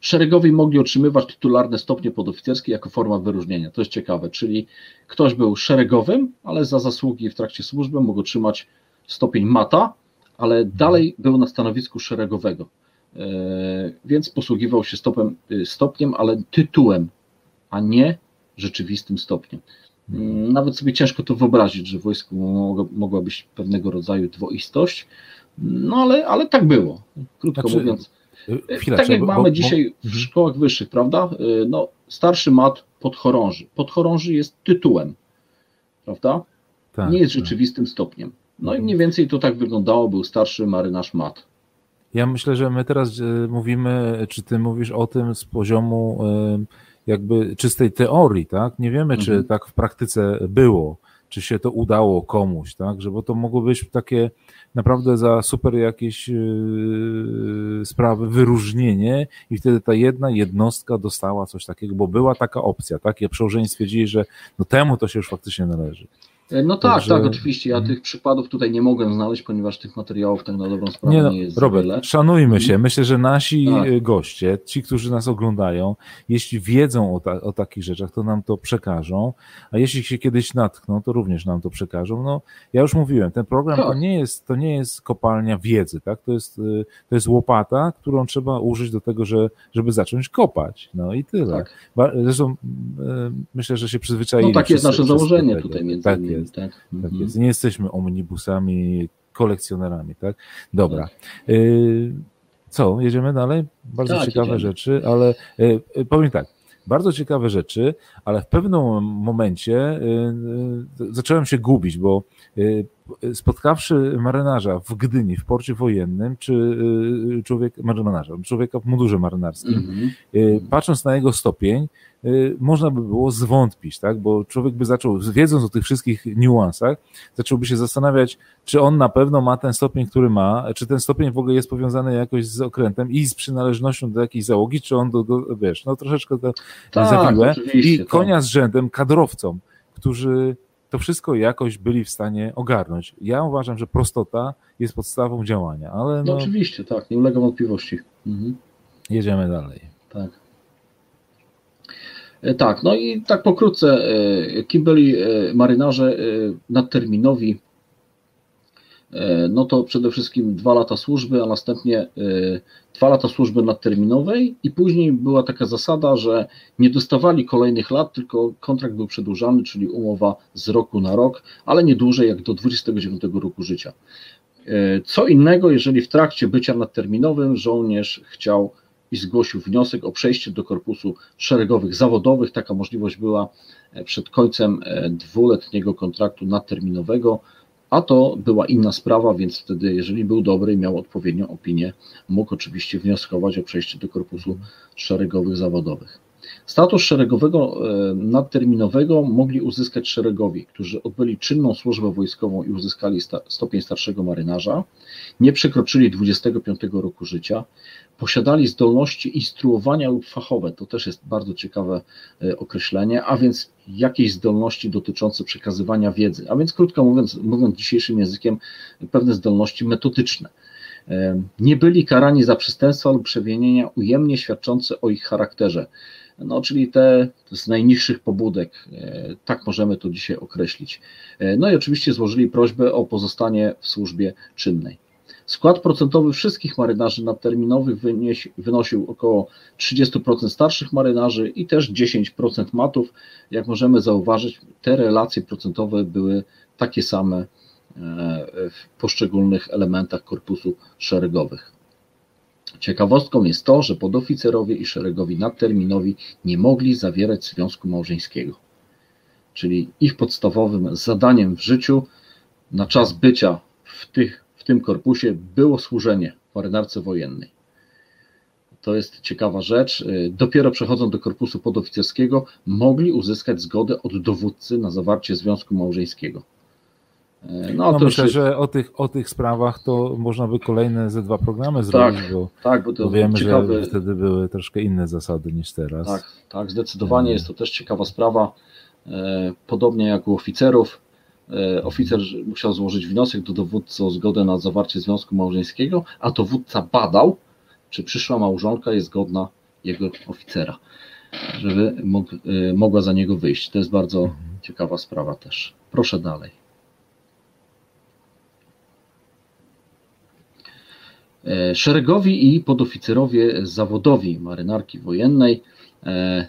Szeregowi mogli otrzymywać tytularne stopnie podoficerskie jako forma wyróżnienia. To jest ciekawe, czyli ktoś był szeregowym, ale za zasługi w trakcie służby mógł otrzymać stopień mata, ale dalej był na stanowisku szeregowego. E, więc posługiwał się stopem, y, stopniem, ale tytułem, a nie rzeczywistym stopniem. Mm, nawet sobie ciężko to wyobrazić, że w wojsku mogła być pewnego rodzaju dwoistość, no ale, ale tak było. Krótko znaczy, mówiąc. Chwilę, tak jak bo, mamy bo, dzisiaj w mhm. szkołach wyższych, prawda? Y, no, starszy mat podchorąży. Podchorąży jest tytułem, prawda? Tak, Nie jest tak. rzeczywistym stopniem. No i mhm. mniej więcej to tak wyglądało, był starszy marynarz mat. Ja myślę, że my teraz y, mówimy, czy ty mówisz o tym z poziomu jakby czystej teorii, tak? Nie wiemy, czy mhm. tak w praktyce było, czy się to udało komuś, tak? Że bo to mogło być takie naprawdę za super jakieś yy, sprawy wyróżnienie i wtedy ta jedna jednostka dostała coś takiego, bo była taka opcja, tak? Ja przełożeni stwierdzili, że no temu to się już faktycznie należy. E, no tak, Także... tak, oczywiście. Ja mhm. tych przypadków tutaj nie mogłem znaleźć, ponieważ tych materiałów tak na dobrą sprawę nie, no, nie jest Robert, wiele. szanujmy się. Mhm. Myślę, że nasi tak. goście, ci, którzy nas oglądają, jeśli wiedzą o, ta, o takich rzeczach, to nam to przekażą, a jeśli się kiedyś natkną, to również nam to przekażą. No, ja już mówiłem, ten program tak. to, nie jest, to nie jest kopalnia wiedzy, tak? To jest, y, to jest łopata, którą trzeba użyć do tego, że, żeby zacząć kopać. No i tyle. Tak. Zresztą myślę, że się przyzwyczaili. No tak jest nasze założenie tutaj między tak innymi jest. Tak, tak mhm. jest. Nie jesteśmy omnibusami, kolekcjonerami, tak? Dobra. Tak. Y, co, jedziemy dalej? Bardzo tak, ciekawe rzeczy, ale y, y, powiem tak, bardzo ciekawe rzeczy, ale w pewnym momencie zacząłem się gubić, bo spotkawszy marynarza w Gdyni, w porcie wojennym, czy człowiek, marynarza, człowieka w mundurze marynarskim, mm -hmm. patrząc na jego stopień, Y, można by było zwątpić, tak? Bo człowiek by zaczął, wiedząc o tych wszystkich niuansach, zacząłby się zastanawiać, czy on na pewno ma ten stopień, który ma, czy ten stopień w ogóle jest powiązany jakoś z okrętem i z przynależnością do jakiejś załogi, czy on do, do wiesz, no troszeczkę to tak, zawiłe. I konia z rzędem, kadrowcom, którzy to wszystko jakoś byli w stanie ogarnąć. Ja uważam, że prostota jest podstawą działania, ale no, no oczywiście, tak, nie ulega wątpliwości. Mhm. Jedziemy dalej. Tak. E, tak, no i tak pokrótce, e, kim byli e, marynarze nadterminowi no to przede wszystkim dwa lata służby, a następnie e, dwa lata służby nadterminowej i później była taka zasada, że nie dostawali kolejnych lat, tylko kontrakt był przedłużany, czyli umowa z roku na rok, ale nie dłużej jak do 29 roku życia. E, co innego, jeżeli w trakcie bycia nadterminowym żołnierz chciał i zgłosił wniosek o przejście do korpusu szeregowych zawodowych. Taka możliwość była przed końcem dwuletniego kontraktu nadterminowego a to była inna sprawa, więc wtedy, jeżeli był dobry i miał odpowiednią opinię, mógł oczywiście wnioskować o przejście do korpusu szeregowych zawodowych. Status szeregowego e, nadterminowego mogli uzyskać szeregowi, którzy odbyli czynną służbę wojskową i uzyskali stopień starszego marynarza, nie przekroczyli 25 roku życia, posiadali zdolności instruowania lub fachowe, to też jest bardzo ciekawe e, określenie, a więc jakieś zdolności dotyczące przekazywania wiedzy, a więc krótko mówiąc, mówiąc dzisiejszym językiem, pewne zdolności metodyczne. E, nie byli karani za przestępstwa lub przewinienia ujemnie świadczące o ich charakterze no, czyli te z najniższych pobudek, e, tak możemy to dzisiaj określić. E, no i oczywiście złożyli prośbę o pozostanie w służbie czynnej. Skład procentowy wszystkich marynarzy nadterminowych wynosił około 30% starszych marynarzy i też 10% matów. Jak możemy zauważyć, te relacje procentowe były takie same e, w poszczególnych elementach korpusu szeregowych. Ciekawostką jest to, że podoficerowie i szeregowi nadterminowi nie mogli zawierać związku małżeńskiego. Czyli ich podstawowym zadaniem w życiu na czas bycia w, tych, w tym korpusie było służenie w marynarce wojennej. To jest ciekawa rzecz. Dopiero przechodząc do korpusu podoficerskiego, mogli uzyskać zgodę od dowódcy na zawarcie związku małżeńskiego. E, no, no myślę, że o tych, o tych sprawach to można by kolejne ze dwa programy zrobić, tak, bo, tak, bo, to bo wiemy, ciekawe... że wtedy były troszkę inne zasady niż teraz. Tak, tak zdecydowanie e. jest to też ciekawa sprawa. E, podobnie jak u oficerów, oficer musiał złożyć wniosek do dowódcy o zgodę na zawarcie związku małżeńskiego, a dowódca badał, czy przyszła małżonka jest godna jego oficera, żeby mógł, mogła za niego wyjść. To jest bardzo mhm. ciekawa sprawa też. Proszę dalej. E, szeregowi i podoficerowie zawodowi marynarki wojennej. E,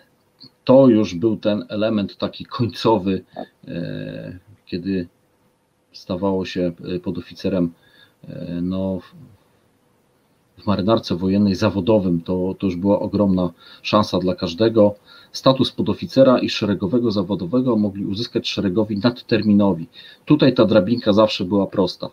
to już był ten element taki końcowy, e, kiedy stawało się podoficerem no, w marynarce wojennej zawodowym. To, to już była ogromna szansa dla każdego. Status podoficera i szeregowego zawodowego mogli uzyskać szeregowi nadterminowi. Tutaj ta drabinka zawsze była prosta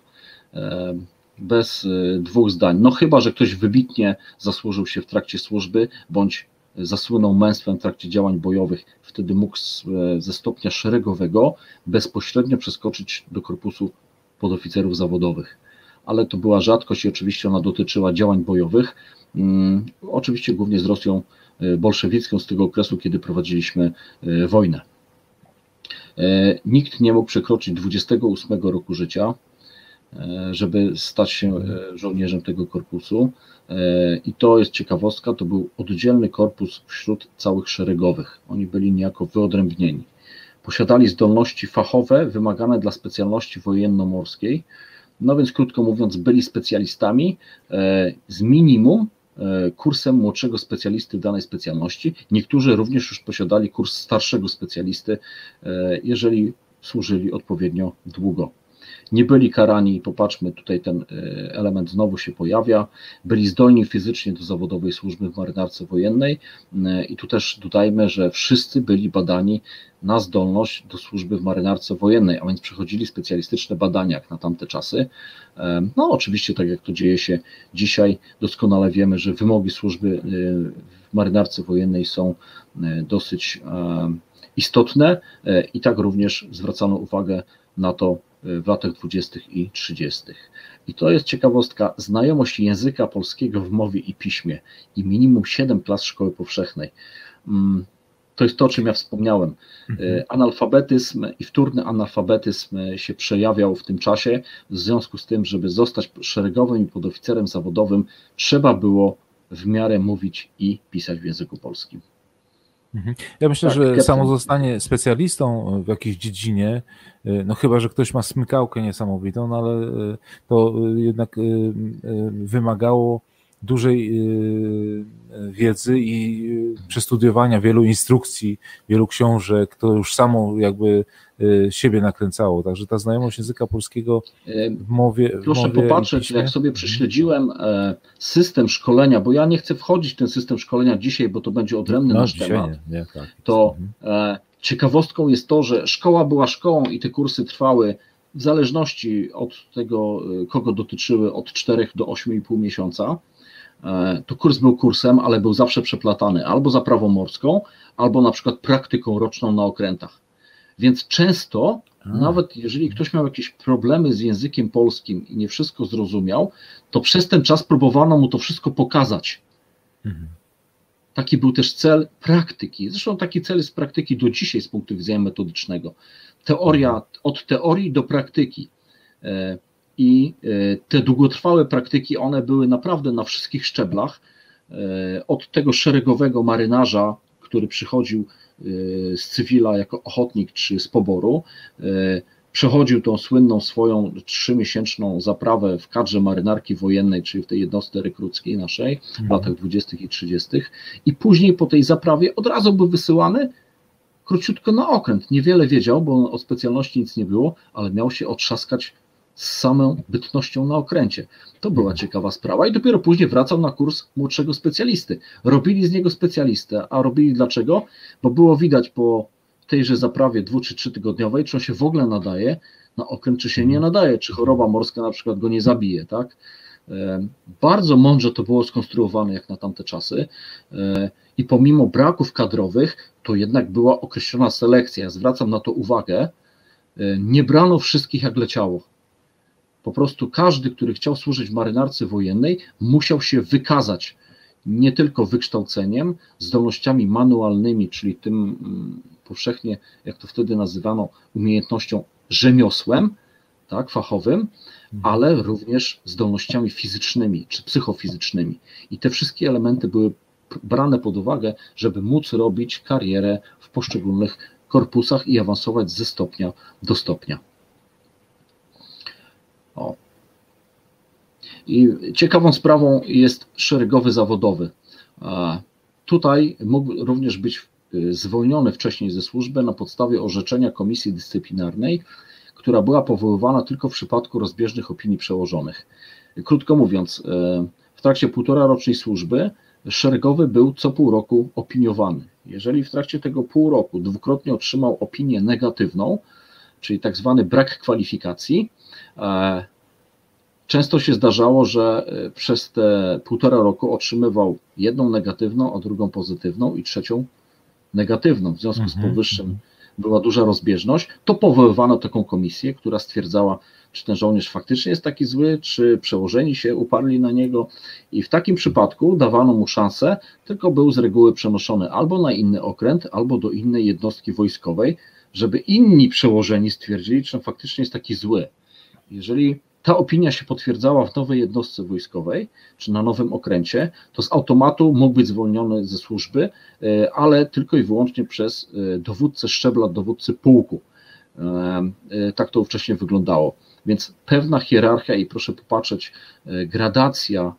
bez y, dwóch zdań. No chyba, że ktoś wybitnie zasłużył się w trakcie służby, bądź zasłynął męstwem w trakcie działań bojowych, wtedy mógł e, ze stopnia szeregowego bezpośrednio przeskoczyć do korpusu podoficerów zawodowych. Ale to była rzadkość i oczywiście ona dotyczyła działań bojowych, mm, oczywiście głównie z Rosją e, bolszewicką z tego okresu, kiedy prowadziliśmy e, wojnę. Nikt nie mógł przekroczyć 28 roku życia, żeby stać się e, żołnierzem tego korpusu. E, I to jest ciekawostka, to był oddzielny korpus wśród całych szeregowych. Oni byli niejako wyodrębnieni. Posiadali zdolności fachowe wymagane dla specjalności wojenno-morskiej. No więc krótko mówiąc, byli specjalistami z minimum kursem młodszego specjalisty danej specjalności. Niektórzy również już posiadali kurs starszego specjalisty, jeżeli służyli odpowiednio długo nie byli karani, popatrzmy, tutaj ten e, element znowu się pojawia, byli zdolni fizycznie do zawodowej służby w marynarce wojennej. E, i tu też dodajmy, że wszyscy byli badani na zdolność do służby w marynarce wojennej, a więc przechodzili specjalistyczne badania jak na tamte czasy. E, no oczywiście tak jak to dzieje się dzisiaj, doskonale wiemy, że wymogi służby w marynarce wojennej są dosyć istotne. I tak również zwracano uwagę na to, w latach 20. i 30. I to jest ciekawostka, znajomość języka polskiego w mowie i piśmie i minimum 7 klas szkoły powszechnej. Mm, to jest to, o czym ja wspomniałem. Mhm. Analfabetyzm i wtórny analfabetyzm się przejawiał w tym czasie. W związku z tym, żeby zostać szeregowym i podoficerem zawodowym, trzeba było w miarę mówić i pisać w języku polskim. Mhm. Ja myślę, tak, że samo zostanie specjalistą w jakiejś dziedzinie, y, no chyba, że ktoś ma smykałkę niesamowitą, no ale y, to jednak y, wymagało dużej wiedzy i przestudiowania wielu instrukcji, wielu książek, to już samo jakby siebie nakręcało. Także ta znajomość języka polskiego w mowie. Proszę w mowie popatrzeć, jak sobie prześledziłem e, system szkolenia, bo ja nie chcę wchodzić w ten system szkolenia dzisiaj, bo to będzie odrębny no, nasz temat. Nie, nie, tak. To mhm. e, ciekawostką jest to, że szkoła była szkołą i te kursy trwały w zależności od tego, e, kogo dotyczyły, od 4 do 8,5 miesiąca. To kurs był kursem, ale był zawsze przeplatany albo za prawą morską, albo na przykład praktyką roczną na okrętach. Więc często, nawet jeżeli ktoś miał jakieś problemy z językiem polskim i nie wszystko zrozumiał, to przez ten czas próbowano mu to wszystko pokazać. Mhm. Taki był też cel praktyki. Zresztą taki cel jest praktyki do dzisiaj z punktu widzenia metodycznego. Teoria, mhm. od teorii do praktyki. E, I e, te długotrwałe praktyki, one były naprawdę na wszystkich szczeblach. E, od tego szeregowego marynarza, który przychodził Y, z cywila jako ochotnik czy z poboru. Przechodził tą słynną swoją trzymiesięczną zaprawę w kadrze marynarki wojennej, czyli w tej jednostce rekruckiej naszej w mhm. latach 20. i 30. I później po tej zaprawie od razu był wysyłany króciutko na okręt. Niewiele wiedział, bo o specjalności nic nie było, ale miał się otrzaskać z samą bytnością na okręcie. To była ciekawa sprawa i dopiero później wracał na kurs młodszego specjalisty. Robili z niego specjalistę, a robili dlaczego? Bo było widać po tejże zaprawie dwu czy trzy tygodniowej, czy on się w ogóle nadaje na okręt, czy się nie nadaje, czy choroba morska na przykład go nie zabije, tak? E, bardzo mądrze to było skonstruowane jak na tamte czasy e, i pomimo braków kadrowych, to jednak była określona selekcja. Ja zwracam na to uwagę. E, nie brano wszystkich jak leciało. Po prostu każdy, który chciał służyć w marynarce wojennej, musiał się wykazać nie tylko wykształceniem, zdolnościami manualnymi, czyli tym mm, powszechnie, jak to wtedy nazywano, umiejętnością rzemiosłem, tak, fachowym, mhm. ale również zdolnościami fizycznymi czy psychofizycznymi. I te wszystkie elementy były brane pod uwagę, żeby móc robić karierę w poszczególnych korpusach i awansować ze stopnia do stopnia. O. I ciekawą sprawą jest szeregowy zawodowy. Tutaj mógł również być y, zwolniony wcześniej ze służby na podstawie orzeczenia Komisji Dyscyplinarnej, która była powoływana tylko w przypadku rozbieżnych opinii przełożonych. Krótko mówiąc, y, w trakcie półtora rocznej służby szeregowy był co pół roku opiniowany. Jeżeli w trakcie tego pół roku dwukrotnie otrzymał opinię negatywną, czyli tak zwany brak kwalifikacji, E, często się zdarzało, że e, przez te półtora roku otrzymywał jedną negatywną, a drugą pozytywną i trzecią negatywną. W związku z mhm, powyższym mhm. była duża rozbieżność. To powoływano taką komisję, która stwierdzała, czy ten żołnierz faktycznie jest taki zły, czy przełożeni się uparli na niego. I w takim przypadku dawano mu szansę, tylko był z reguły przenoszony albo na inny okręt, albo do innej jednostki wojskowej, żeby inni przełożeni stwierdzili, czy on faktycznie jest taki zły. Jeżeli ta opinia się potwierdzała w nowej jednostce wojskowej, czy na nowym okręcie, to z automatu mógł być zwolniony ze służby, e, ale tylko i wyłącznie przez e, dowódcę szczebla, dowódcy pułku. E, tak to wcześniej wyglądało. Więc pewna hierarchia i proszę popatrzeć, gradacja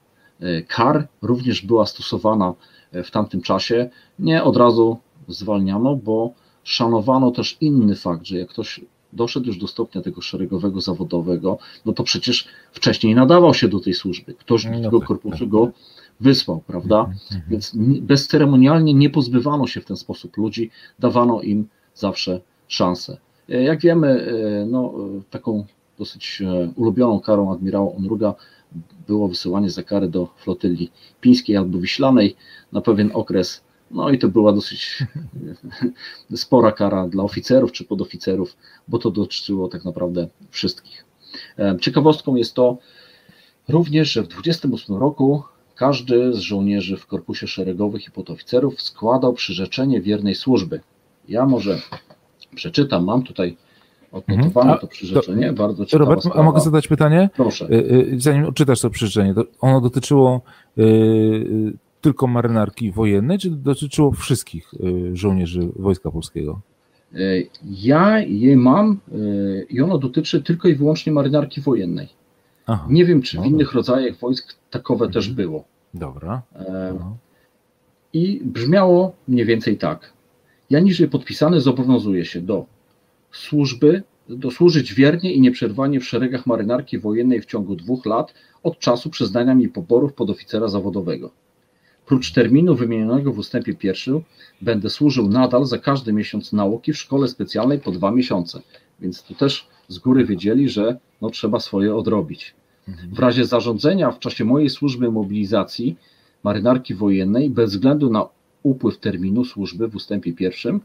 kar również była stosowana w tamtym czasie. Nie od razu zwalniano, bo szanowano też inny fakt, że jak ktoś doszedł już do stopnia tego szeregowego zawodowego, no to przecież wcześniej nadawał się do tej służby. Ktoś do no tego tak, korpusu tak. go wysłał, prawda? Mhm, mhm. Więc bezceremonialnie nie pozbywano się w ten sposób ludzi, dawano im zawsze szansę. E, jak wiemy, e, no, e, taką dosyć ulubioną karą admirała Onruga było wysyłanie za karę do flotyli pińskiej albo wiślanej na pewien okres no i to była dosyć spora kara dla oficerów czy podoficerów, bo to dotyczyło tak naprawdę wszystkich. E, ciekawostką jest to również, że w 28 roku każdy z żołnierzy w korpusie szeregowych i podoficerów składał przyrzeczenie wiernej służby. Ja może przeczytam, mam tutaj odnotowane mhm. to przyrzeczenie, to, bardzo ciekawe. Robert, sprawa. a mogę zadać pytanie? Proszę. Y, y, zanim odczytasz to przyrzeczenie, to ono dotyczyło y, tylko marynarki wojennej, czy dotyczyło wszystkich żołnierzy Wojska Polskiego? Ja je mam i ono dotyczy tylko i wyłącznie marynarki wojennej. Aha, Nie wiem, czy w innych rodzajach wojsk takowe mhm. też było. Dobra. No. I brzmiało mniej więcej tak. Ja niżej podpisany zobowiązuję się do służby, do służyć wiernie i nieprzerwanie w szeregach marynarki wojennej w ciągu dwóch lat od czasu przyznania mi poborów podoficera zawodowego. Prócz terminu wymienionego w ustępie pierwszym, będę służył nadal za każdy miesiąc nauki w szkole specjalnej po dwa miesiące. Więc tu też z góry wiedzieli, że no, trzeba swoje odrobić. Mhm. W razie zarządzenia w czasie mojej służby mobilizacji marynarki wojennej, bez względu na upływ terminu służby w ustępie pierwszym,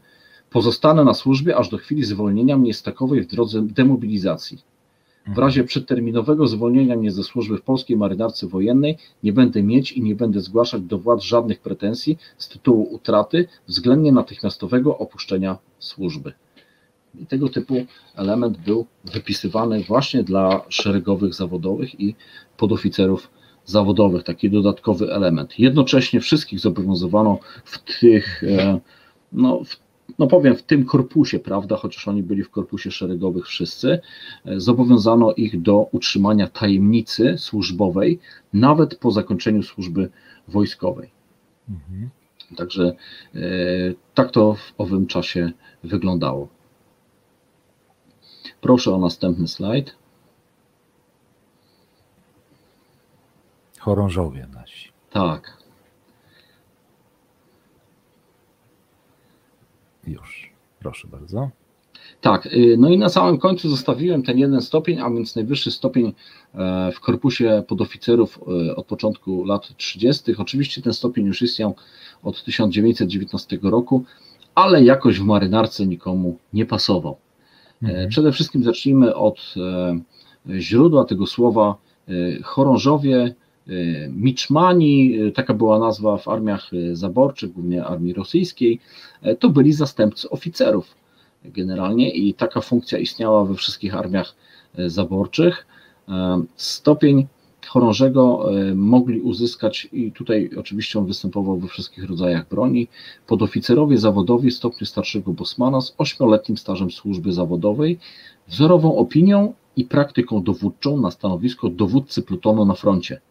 pozostanę na służbie aż do chwili zwolnienia mnie z takowej w drodze demobilizacji. W razie przedterminowego zwolnienia mnie ze służby w polskiej marynarce wojennej nie będę mieć i nie będę zgłaszać do władz żadnych pretensji z tytułu utraty względnie natychmiastowego opuszczenia służby. I tego typu element był wypisywany właśnie dla szeregowych zawodowych i podoficerów zawodowych, taki dodatkowy element. Jednocześnie wszystkich zobowiązywano w tych, e, no, w, no powiem, w tym korpusie, prawda, chociaż oni byli w korpusie szeregowych wszyscy, e, zobowiązano ich do utrzymania tajemnicy służbowej, nawet po zakończeniu służby wojskowej. Mhm. Także e, tak to w owym czasie wyglądało. Proszę o następny slajd. Chorążowie nasi. Tak. Już, proszę bardzo. Tak, y, no i na samym końcu zostawiłem ten jeden stopień, a więc najwyższy stopień e, w korpusie podoficerów e, od początku lat 30. Oczywiście ten stopień już istniał od 1919 roku, ale jakoś w marynarce nikomu nie pasował. E, mhm. Przede wszystkim zacznijmy od źródła tego słowa chorążowie, Miczmani, taka była nazwa w armiach zaborczych, głównie armii rosyjskiej, to byli zastępcy oficerów generalnie i taka funkcja istniała we wszystkich armiach zaborczych. Stopień chorążego mogli uzyskać, i tutaj oczywiście on występował we wszystkich rodzajach broni, podoficerowie zawodowi stopniu starszego bosmana z ośmioletnim stażem służby zawodowej, wzorową opinią i praktyką dowódczą na stanowisko dowódcy plutonu na froncie.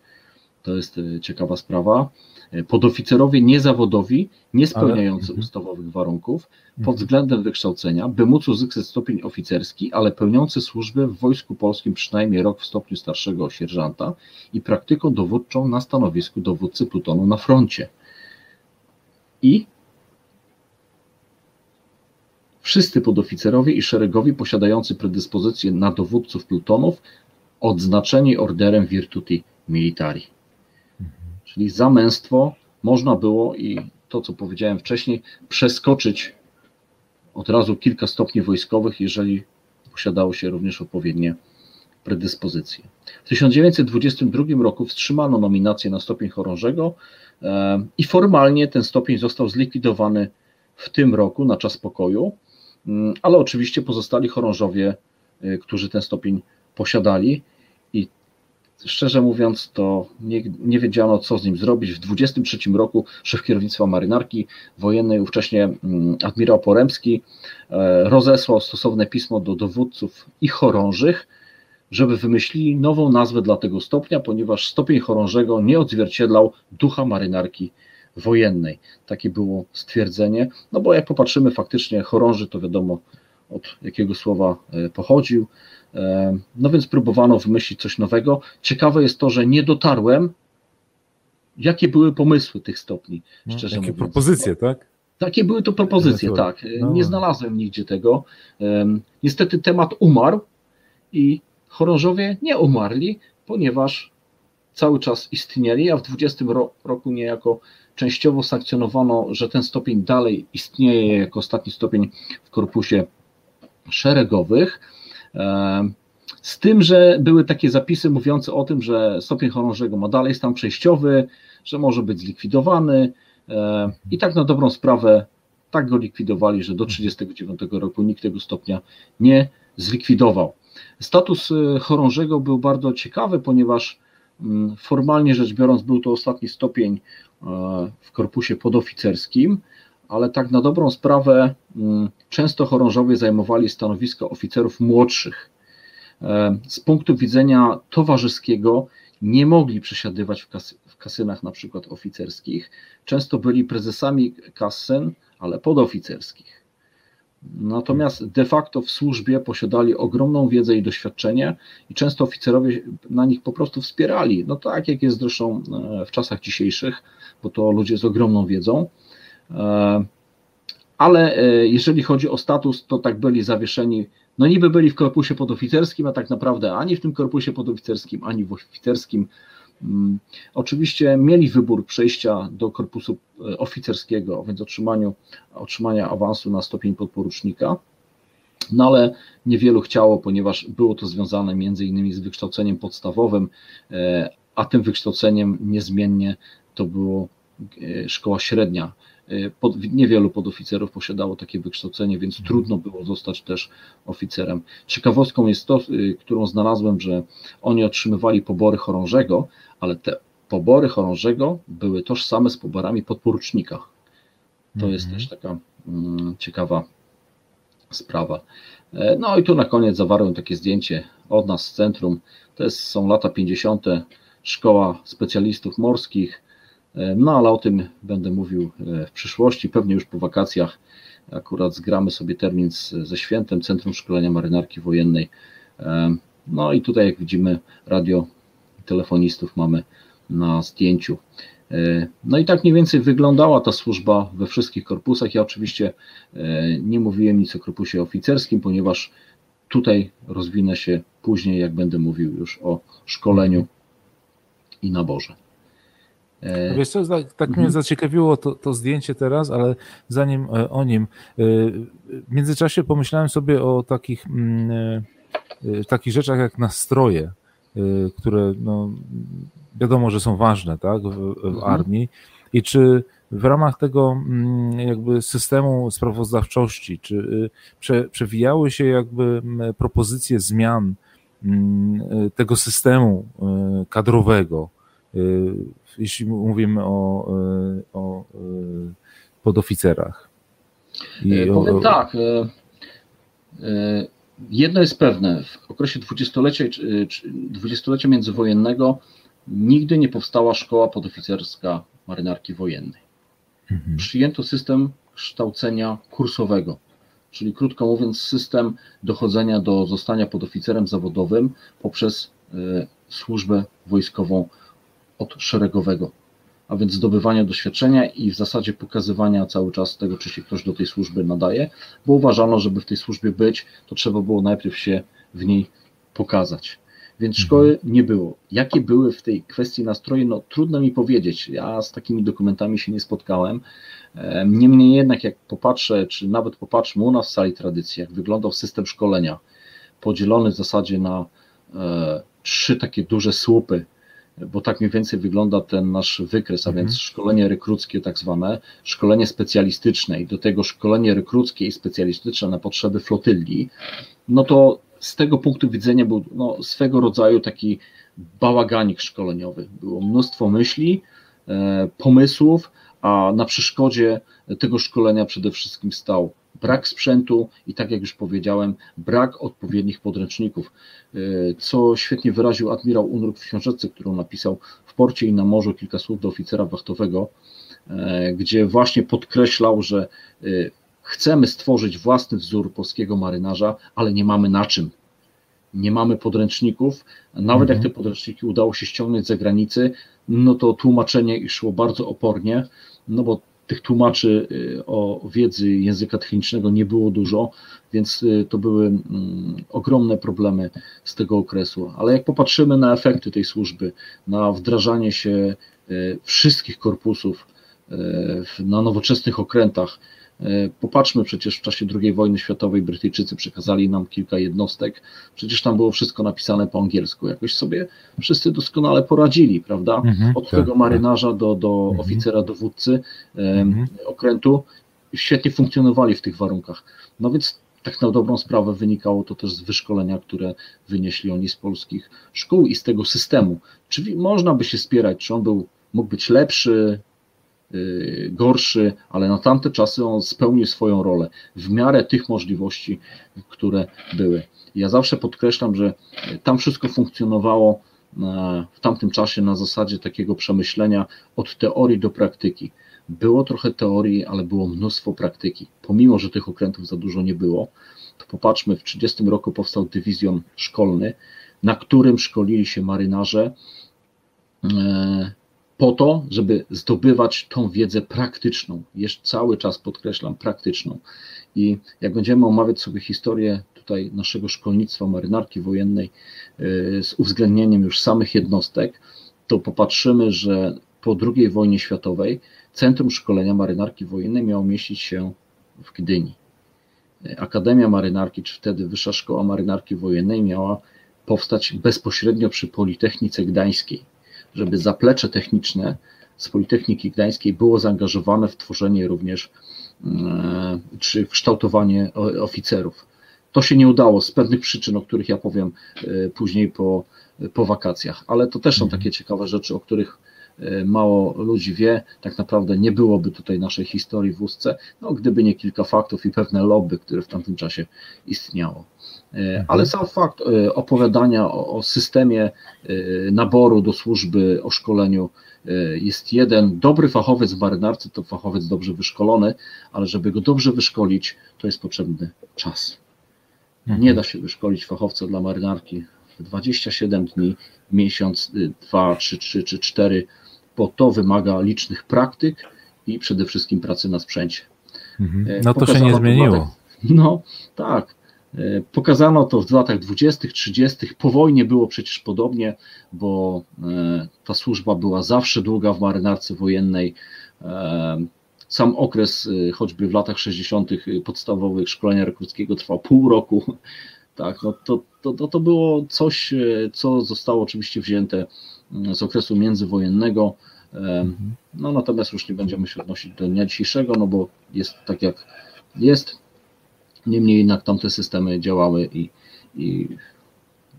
To jest e, ciekawa sprawa. E, podoficerowie niezawodowi, nie spełniający ale... Mhm. ustawowych warunków pod mhm. względem wykształcenia, by móc uzyskać stopień oficerski, ale pełniący służbę w Wojsku Polskim przynajmniej rok w stopniu starszego sierżanta i praktyką dowódczą na stanowisku dowódcy plutonu na froncie. I wszyscy podoficerowie i szeregowi posiadający predyspozycje na dowódców plutonów odznaczeni orderem Virtuti Militari czyli za męstwo można było i to, co powiedziałem wcześniej, przeskoczyć od razu kilka stopni wojskowych, jeżeli posiadało się również odpowiednie predyspozycje. W 1922 roku wstrzymano nominację na stopień chorążego i formalnie ten stopień został zlikwidowany w tym roku na czas pokoju, mm, ale oczywiście pozostali chorążowie, e, którzy ten stopień posiadali, szczerze mówiąc, to nie, nie wiedziano, co z nim zrobić. W 23 roku szef kierownictwa marynarki wojennej, ówcześnie mm, admirał Poremski, e, rozesłał stosowne pismo do dowódców i chorążych, żeby wymyślili nową nazwę dla tego stopnia, ponieważ stopień chorążego nie odzwierciedlał ducha marynarki wojennej. Takie było stwierdzenie. No bo jak popatrzymy, faktycznie chorąży to wiadomo od jakiego słowa e, pochodził. E, no więc próbowano wymyślić coś nowego. Ciekawe jest to, że nie dotarłem, jakie były pomysły tych stopni, no, szczerze jakie mówiąc. propozycje, tak? Takie były to propozycje, tak. No. Nie znalazłem nigdzie tego. Niestety temat umarł i chorążowie nie umarli, ponieważ cały czas istnieli, a w 20 roku niejako częściowo sankcjonowano, że ten stopień dalej istnieje jako ostatni stopień w korpusie szeregowych. z tym, że były takie zapisy mówiące o tym, że stopień chorążego ma dalej stan przejściowy, że może być zlikwidowany i tak na dobrą sprawę tak go likwidowali, że do 1939 roku nikt tego stopnia nie zlikwidował. Status y, chorążego był bardzo ciekawy, ponieważ mm, formalnie rzecz biorąc był to ostatni stopień e, w korpusie podoficerskim, ale tak na dobrą sprawę mm, często chorążowie zajmowali stanowiska oficerów młodszych. E, z punktu widzenia towarzyskiego nie mogli przesiadywać w, kasy, w kasynach na przykład oficerskich. Często byli prezesami kasyn, ale podoficerskich. Natomiast de facto w służbie posiadali ogromną wiedzę i doświadczenie i często oficerowie na nich po prostu wspierali. No tak jak jest zresztą e, w czasach dzisiejszych, bo to ludzie z ogromną wiedzą. E, ale e, jeżeli chodzi o status, to tak byli zawieszeni, no niby byli w korpusie podoficerskim, a tak naprawdę ani w tym korpusie podoficerskim, ani w oficerskim Mm, oczywiście mieli wybór przejścia do korpusu e, oficerskiego, więc otrzymaniu, otrzymania awansu na stopień podporucznika, no ale niewielu chciało, ponieważ było to związane między innymi z wykształceniem podstawowym, a tym wykształceniem niezmiennie to było szkoła średnia. Pod, niewielu podoficerów posiadało takie wykształcenie, więc mhm. trudno było zostać też oficerem. Ciekawostką jest to, którą znalazłem, że oni otrzymywali pobory chorążego, ale te pobory chorążego były tożsame z poborami podporucznika. To -hmm. jest mhm. też taka mm, ciekawa sprawa. E, no i tu na koniec zawarłem takie zdjęcie od nas z centrum. To jest, są lata 50. Szkoła Specjalistów Morskich. E, no ale o tym będę mówił e, w przyszłości, pewnie już po wakacjach. Akurat zgramy sobie termin z, ze świętem Centrum Szkolenia Marynarki Wojennej. No i tutaj, jak widzimy, radio telefonistów mamy na zdjęciu. E, no i tak mniej więcej wyglądała ta służba we wszystkich korpusach. Ja oczywiście e, nie mówiłem nic o korpusie oficerskim, ponieważ tutaj rozwinę się później, jak będę mówił już o szkoleniu i naborze. E, wiesz co, tak, tak mhm. mnie zaciekawiło to, to, zdjęcie teraz, ale zanim o nim, w międzyczasie pomyślałem sobie o takich, mm, takich rzeczach jak nastroje. Które no, wiadomo, że są ważne tak, w, w mhm. armii i czy w ramach tego mm, jakby systemu sprawozdawczości, czy prze, przewijały się jakby propozycje zmian mm, tego systemu kadrowego, jeśli mówimy o, o podoficerach? I Powiem o, tak, Jedno jest pewne, w okresie dwudziestolecia, dwudziestolecia międzywojennego nigdy nie powstała szkoła podoficerska marynarki wojennej. Mhm. Przyjęto system kształcenia kursowego, czyli krótko mówiąc system dochodzenia do zostania podoficerem zawodowym poprzez y, służbę wojskową od szeregowego a więc zdobywania doświadczenia i w zasadzie pokazywania cały czas tego, czy się ktoś do tej służby nadaje, bo uważano, żeby w tej służbie być, to trzeba było najpierw się w niej pokazać. Więc mhm. szkoły nie było. Jakie były w tej kwestii nastroje, no trudno mi powiedzieć. Ja z takimi dokumentami się nie spotkałem. Niemniej jednak, jak popatrzę, czy nawet popatrzmy u nas w sali tradycji, jak wyglądał system szkolenia, podzielony w zasadzie na e, trzy takie duże słupy bo tak mniej więcej wygląda ten nasz wykres, a mhm. więc szkolenie rekruckie tak zwane, szkolenie specjalistyczne i do tego szkolenie rekruckie i specjalistyczne na potrzeby flotyli, no to z tego punktu widzenia był no, swego rodzaju taki bałaganik szkoleniowy. Było mnóstwo myśli, e, pomysłów, a na przeszkodzie tego szkolenia przede wszystkim stał brak sprzętu i tak jak już powiedziałem, brak odpowiednich podręczników, e, co świetnie wyraził admirał Unruk w książeczce, którą napisał w porcie i na morzu kilka słów do oficera wachtowego, e, gdzie właśnie podkreślał, że e, chcemy stworzyć własny wzór polskiego marynarza, ale nie mamy na czym. Nie mamy podręczników. Nawet mhm. jak te podręczniki udało się ściągnąć z zagranicy, no to tłumaczenie szło bardzo opornie, no bo tych tłumaczy y, o wiedzy języka technicznego nie było dużo, więc y, to były mm, ogromne problemy z tego okresu. Ale jak popatrzymy na efekty tej służby, na wdrażanie się y, wszystkich korpusów na nowoczesnych okrętach, Popatrzmy przecież w czasie II wojny światowej Brytyjczycy przekazali nam kilka jednostek, przecież tam było wszystko napisane po angielsku. Jakoś sobie wszyscy doskonale poradzili, prawda? Mhm, Od tak, tego tak. marynarza do, do mhm. oficera dowódcy mhm. okrętu świetnie funkcjonowali w tych warunkach. No więc tak na dobrą sprawę wynikało to też z wyszkolenia, które wynieśli oni z polskich szkół i z tego systemu. Czyli można by się spierać, czy on był, mógł być lepszy, gorszy, ale na tamte czasy on spełnił swoją rolę w miarę tych możliwości, które były. Ja zawsze podkreślam, że tam wszystko funkcjonowało e, w tamtym czasie na zasadzie takiego przemyślenia od teorii do praktyki. Było trochę teorii, ale było mnóstwo praktyki. Pomimo, że tych okrętów za dużo nie było, to popatrzmy, w 30 roku powstał dywizjon szkolny, na którym szkolili się marynarze e, po to, żeby zdobywać tą wiedzę praktyczną. Jeszcze cały czas podkreślam, praktyczną. I jak będziemy omawiać sobie historię tutaj naszego szkolnictwa marynarki wojennej e, z uwzględnieniem już samych jednostek, to popatrzymy, że po II wojnie światowej Centrum Szkolenia Marynarki Wojennej miało mieścić się w Gdyni. Akademia Marynarki, czy wtedy Wyższa Szkoła Marynarki Wojennej miała powstać bezpośrednio przy Politechnice Gdańskiej, żeby zaplecze techniczne z Politechniki Gdańskiej było zaangażowane w tworzenie również e, czy kształtowanie oficerów. To się nie udało z pewnych przyczyn, o których ja powiem e, później po, po wakacjach, ale to też są mhm. takie ciekawe rzeczy, o których mało ludzi wie, tak naprawdę nie byłoby tutaj naszej historii w ustce, no, gdyby nie kilka faktów i pewne lobby, które w tamtym czasie istniało. E, mhm. Ale sam fakt e, opowiadania o, o systemie naboru do służby, o szkoleniu jest jeden dobry fachowiec w marynarce, to fachowiec dobrze wyszkolony, ale żeby go dobrze wyszkolić, to jest potrzebny czas. Nie mhm. da się wyszkolić fachowca dla marynarki 27 dni, miesiąc, dwa, trzy, trzy czy cztery bo to wymaga licznych praktyk i przede wszystkim pracy na sprzęcie. Mhm. E, no to się nie zmieniło. no tak. E, pokazano to w latach 20., 30. Po wojnie było przecież podobnie, bo e, ta służba była zawsze długa w marynarce wojennej. Sam okres, choćby w latach 60. podstawowych szkolenia rekruckiego trwał pół roku. Tak, no to, to, to było coś, co zostało oczywiście wzięte z okresu międzywojennego. Mhm. No natomiast już nie będziemy się odnosić do dnia dzisiejszego, no bo jest tak jak jest. Niemniej jednak tamte systemy działały i, i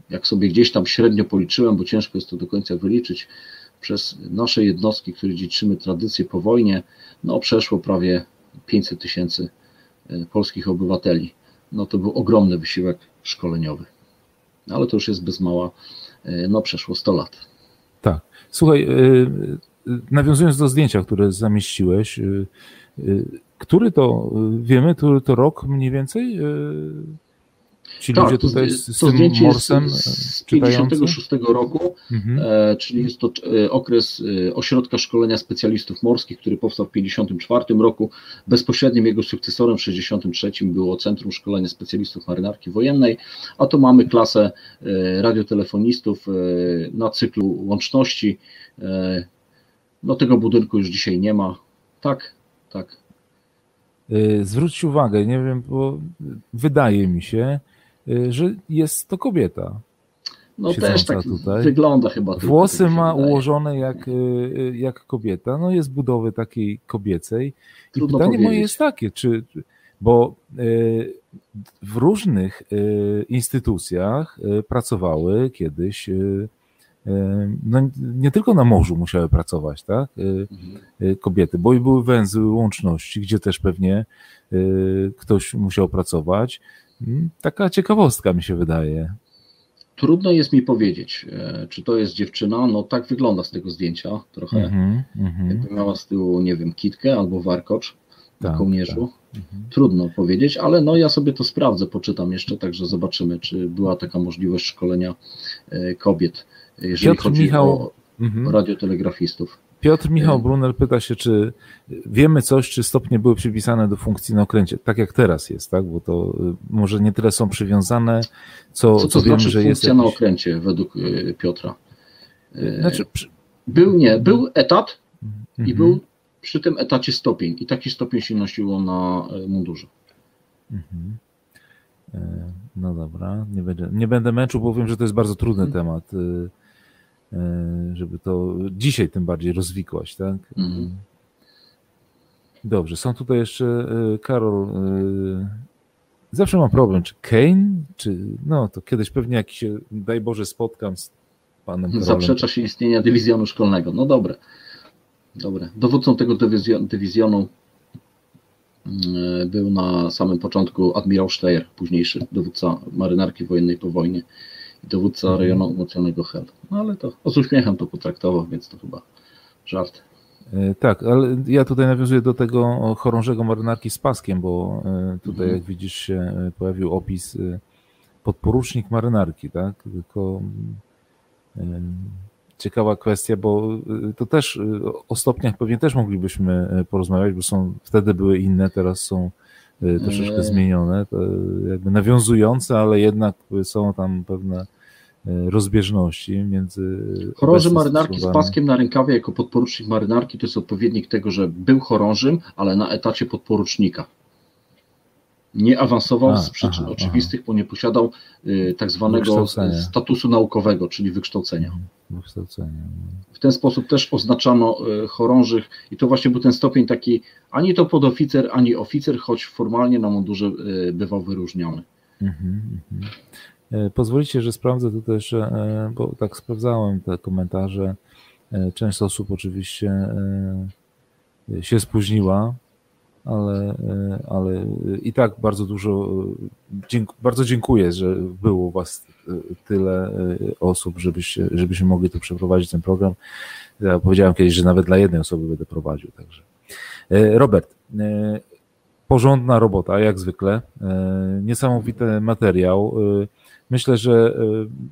jak sobie gdzieś tam średnio policzyłem, bo ciężko jest to do końca wyliczyć, przez nasze jednostki, które dziedziczymy tradycję po wojnie, no przeszło prawie 500 tysięcy e, polskich obywateli. No to był ogromny wysiłek szkoleniowy. Ale to już jest bez mała, e, no przeszło 100 lat. Tak. Słuchaj, y, nawiązując do zdjęcia, które zamieściłeś, y, który to, wiemy, który to rok mniej więcej? Ci tak, ludzie tutaj z, z to tym morsem z 56 roku, mhm. E, czyli jest to e, okres e, ośrodka szkolenia specjalistów morskich, który powstał w 54 roku. Bezpośrednim jego sukcesorem w 63 było Centrum Szkolenia Specjalistów Marynarki Wojennej, a to mamy klasę radiotelefonistów na cyklu łączności. No tego budynku już dzisiaj nie ma. Tak, tak. Zwróćcie uwagę, nie wiem, bo wydaje mi się, że jest to kobieta. No też tak tutaj. wygląda chyba. Włosy ma ułożone jak, y, y, jak kobieta, no jest budowy takiej kobiecej. Trudno I pytanie powiedzieć. moje jest takie, czy, bo w różnych instytucjach pracowały kiedyś, no nie tylko na morzu musiały pracować, tak, mhm. kobiety, bo i były węzły łączności, gdzie też pewnie ktoś musiał pracować. Hmm, taka ciekawostka mi się wydaje. Trudno jest mi powiedzieć, e, czy to jest dziewczyna. No tak wygląda z tego zdjęcia trochę. Mm -hmm, Jakby miała z tyłu, nie wiem, kitkę albo warkocz na tak, kołnierzu. Tak. Mhm. Trudno powiedzieć, ale no ja sobie to sprawdzę, poczytam jeszcze, także zobaczymy, czy była taka możliwość szkolenia e, kobiet, jeżeli Piotr chodzi Michał... o mhm. radiotelegrafistów. Piotr Michał Brunel pyta się, czy wiemy coś, czy stopnie były przypisane do funkcji na okręcie, tak jak teraz jest, tak? Bo to y, może nie tyle są przywiązane, co, co, to co znaczy wiemy, że jest. Funkcja jakiś... na okręcie według y, Piotra. Y, znaczy, był nie, był etat i mhm. był przy tym etacie stopień i taki stopień się nosiło na mundurze. Mhm. No dobra, nie będę, nie będę męczył, bo wiem, że to jest bardzo trudny mhm. temat, żeby to dzisiaj tym bardziej rozwikłać, tak? Mhm. Dobrze, są tutaj jeszcze Karol Zawsze mam problem, czy Kane, czy no to kiedyś pewnie jakiś się, daj Boże, spotkam z panem Karolem. Zaprzecza się istnienia dywizjonu szkolnego. No dobre. Dobre. Dowódcą tego dywizjonu był na samym początku admirał Steyer, późniejszy dowódca marynarki wojennej po wojnie dowódca rejonu umocnionego Hel. No ale to z uśmiechem to potraktował, więc to chyba żart. E, tak, ale ja tutaj nawiązuję do tego chorążego marynarki z paskiem, bo e, tutaj mhm. jak widzisz się e, pojawił opis podporucznik marynarki, tak? Tylko ciekawa kwestia, bo to też o stopniach pewnie też moglibyśmy porozmawiać, bo są wtedy były inne, teraz są troszeczkę zmienione, jakby nawiązujące, ale jednak są tam pewne E, rozbieżności między. Chorąży marynarki z paskiem na rękawie jako podporucznik marynarki to jest odpowiednik tego, że był chorążym, ale na etacie podporucznika. Nie awansował A, z przyczyn aha, oczywistych, aha. bo nie posiadał y, tak zwanego statusu naukowego, czyli wykształcenia. Wykształcenia. No. W ten sposób też oznaczano y, chorążych i to właśnie był ten stopień taki ani to podoficer, ani oficer, choć formalnie na mundurze y, bywał wyróżniony. Mhm, mhm. E, pozwolicie, że sprawdzę tutaj jeszcze, e, bo tak sprawdzałem te komentarze. E, część osób oczywiście się spóźniła, ale, ale i tak bardzo dużo, bardzo dziękuję, że było Was tyle osób, żebyście, żebyśmy mogli tu przeprowadzić ten program. Ja powiedziałem kiedyś, że nawet dla jednej osoby będę prowadził, także. Robert, porządna robota, jak zwykle. Niesamowity materiał. Myślę, że e,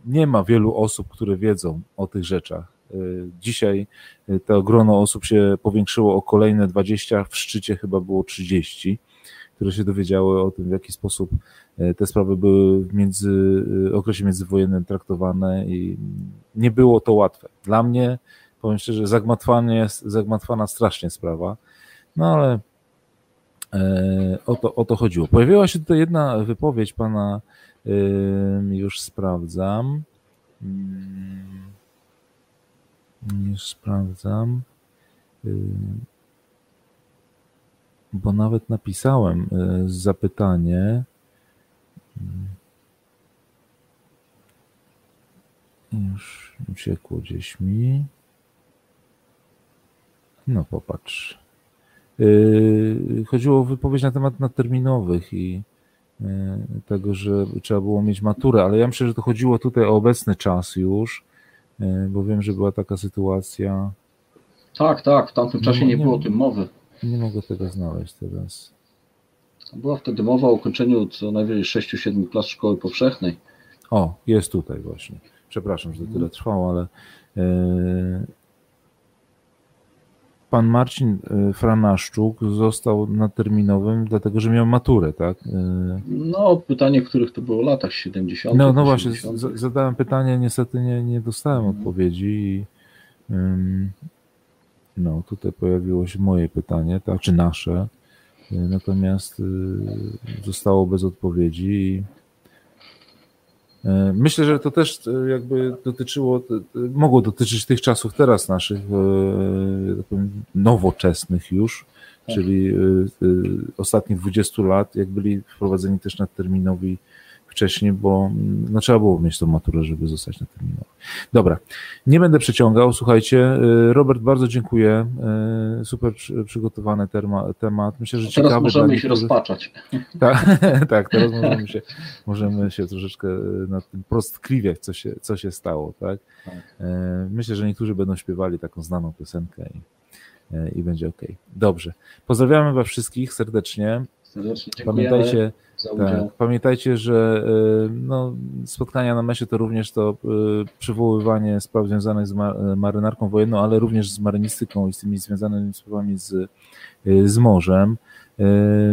nie ma wielu osób, które wiedzą o tych rzeczach. E, dzisiaj e, to grono osób się powiększyło o kolejne 20, w szczycie chyba było 30, które się dowiedziały o tym, w jaki sposób te sprawy były w między, okresie międzywojennym traktowane i nie było to łatwe. Dla mnie, powiem szczerze, zagmatwanie, zagmatwana strasznie sprawa, no ale o to, o to chodziło. Pojawiła się tutaj jedna wypowiedź pana już sprawdzam. Już sprawdzam. Bo nawet napisałem y, zapytanie. Już uciekło gdzieś mi. No popatrz. Y, chodziło o wypowiedź na temat nadterminowych i tego, że trzeba było mieć maturę, ale ja myślę, że to chodziło tutaj o obecny czas już, bo wiem, że była taka sytuacja. Tak, tak, w tamtym czasie no, nie, nie było o tym mowy. Nie mogę tego znaleźć teraz. Była wtedy mowa o ukończeniu co najwyżej 6-7 klas szkoły powszechnej. O, jest tutaj właśnie. Przepraszam, że to tyle trwało, ale e, pan Marcin e, Franaszczuk został na terminowym, dlatego że miał maturę, tak? E, no, pytanie, w których to było latach 70. No, no właśnie, zadałem pytanie, niestety nie, nie dostałem mhm. odpowiedzi i no, tutaj pojawiło się moje pytanie, tak, czy nasze, e, natomiast zostało bez odpowiedzi i myślę, że to też e, jakby dotyczyło, e, mogło dotyczyć tych czasów teraz naszych, tak nowoczesnych już, tak. czyli ostatnich 20 lat, jak byli wprowadzeni też nadterminowi wcześniej, bo no, trzeba było mieć tą maturę, żeby zostać na terminowy. Dobra, nie będę przeciągał, słuchajcie, Robert, bardzo dziękuję, super przygotowany temat, myślę, że ciekawy. Teraz możemy się rozpaczać. Tak, tak, teraz możemy się, możemy się troszeczkę nad tym prostkliwiać, co się, co się stało, tak? tak? Myślę, że niektórzy będą śpiewali taką znaną piosenkę i, i będzie ok. Dobrze, pozdrawiamy was wszystkich serdecznie. Serdecznie dziękujemy. Pamiętajcie, tak, pamiętajcie, że y, no, spotkania na mesie to również to y, przywoływanie spraw związanych z marynarką wojenną, ale również z marynistyką i z tymi związanymi sprawami z, y, z morzem.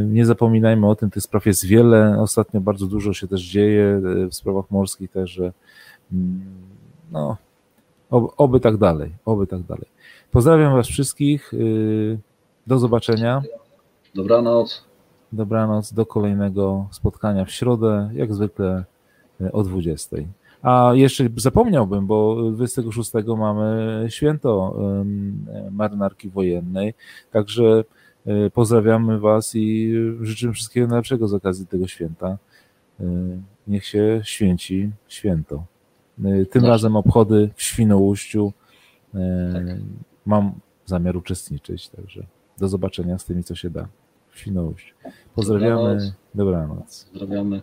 Nie zapominajmy o tym, tych spraw jest wiele. Ostatnio bardzo dużo się też dzieje w sprawach morskich też, że mm, no, oby tak dalej, oby tak dalej. Pozdrawiam Was wszystkich. Do zobaczenia. Dobranoc. Dobranoc. Do kolejnego spotkania w środę, jak zwykle o 20. A jeszcze zapomniałbym, bo 26 mamy święto marynarki wojennej, także e, pozdrawiamy Was i życzymy wszystkiego najlepszego z okazji tego święta. E, niech się święci święto. E, tym razem obchody w Świnoujściu. Tak. Mam zamiar uczestniczyć, także do zobaczenia z tymi, co się da Świnoujściu. Pozdrawiamy. Dobranoc. Dobranoc. Pozdrawiamy.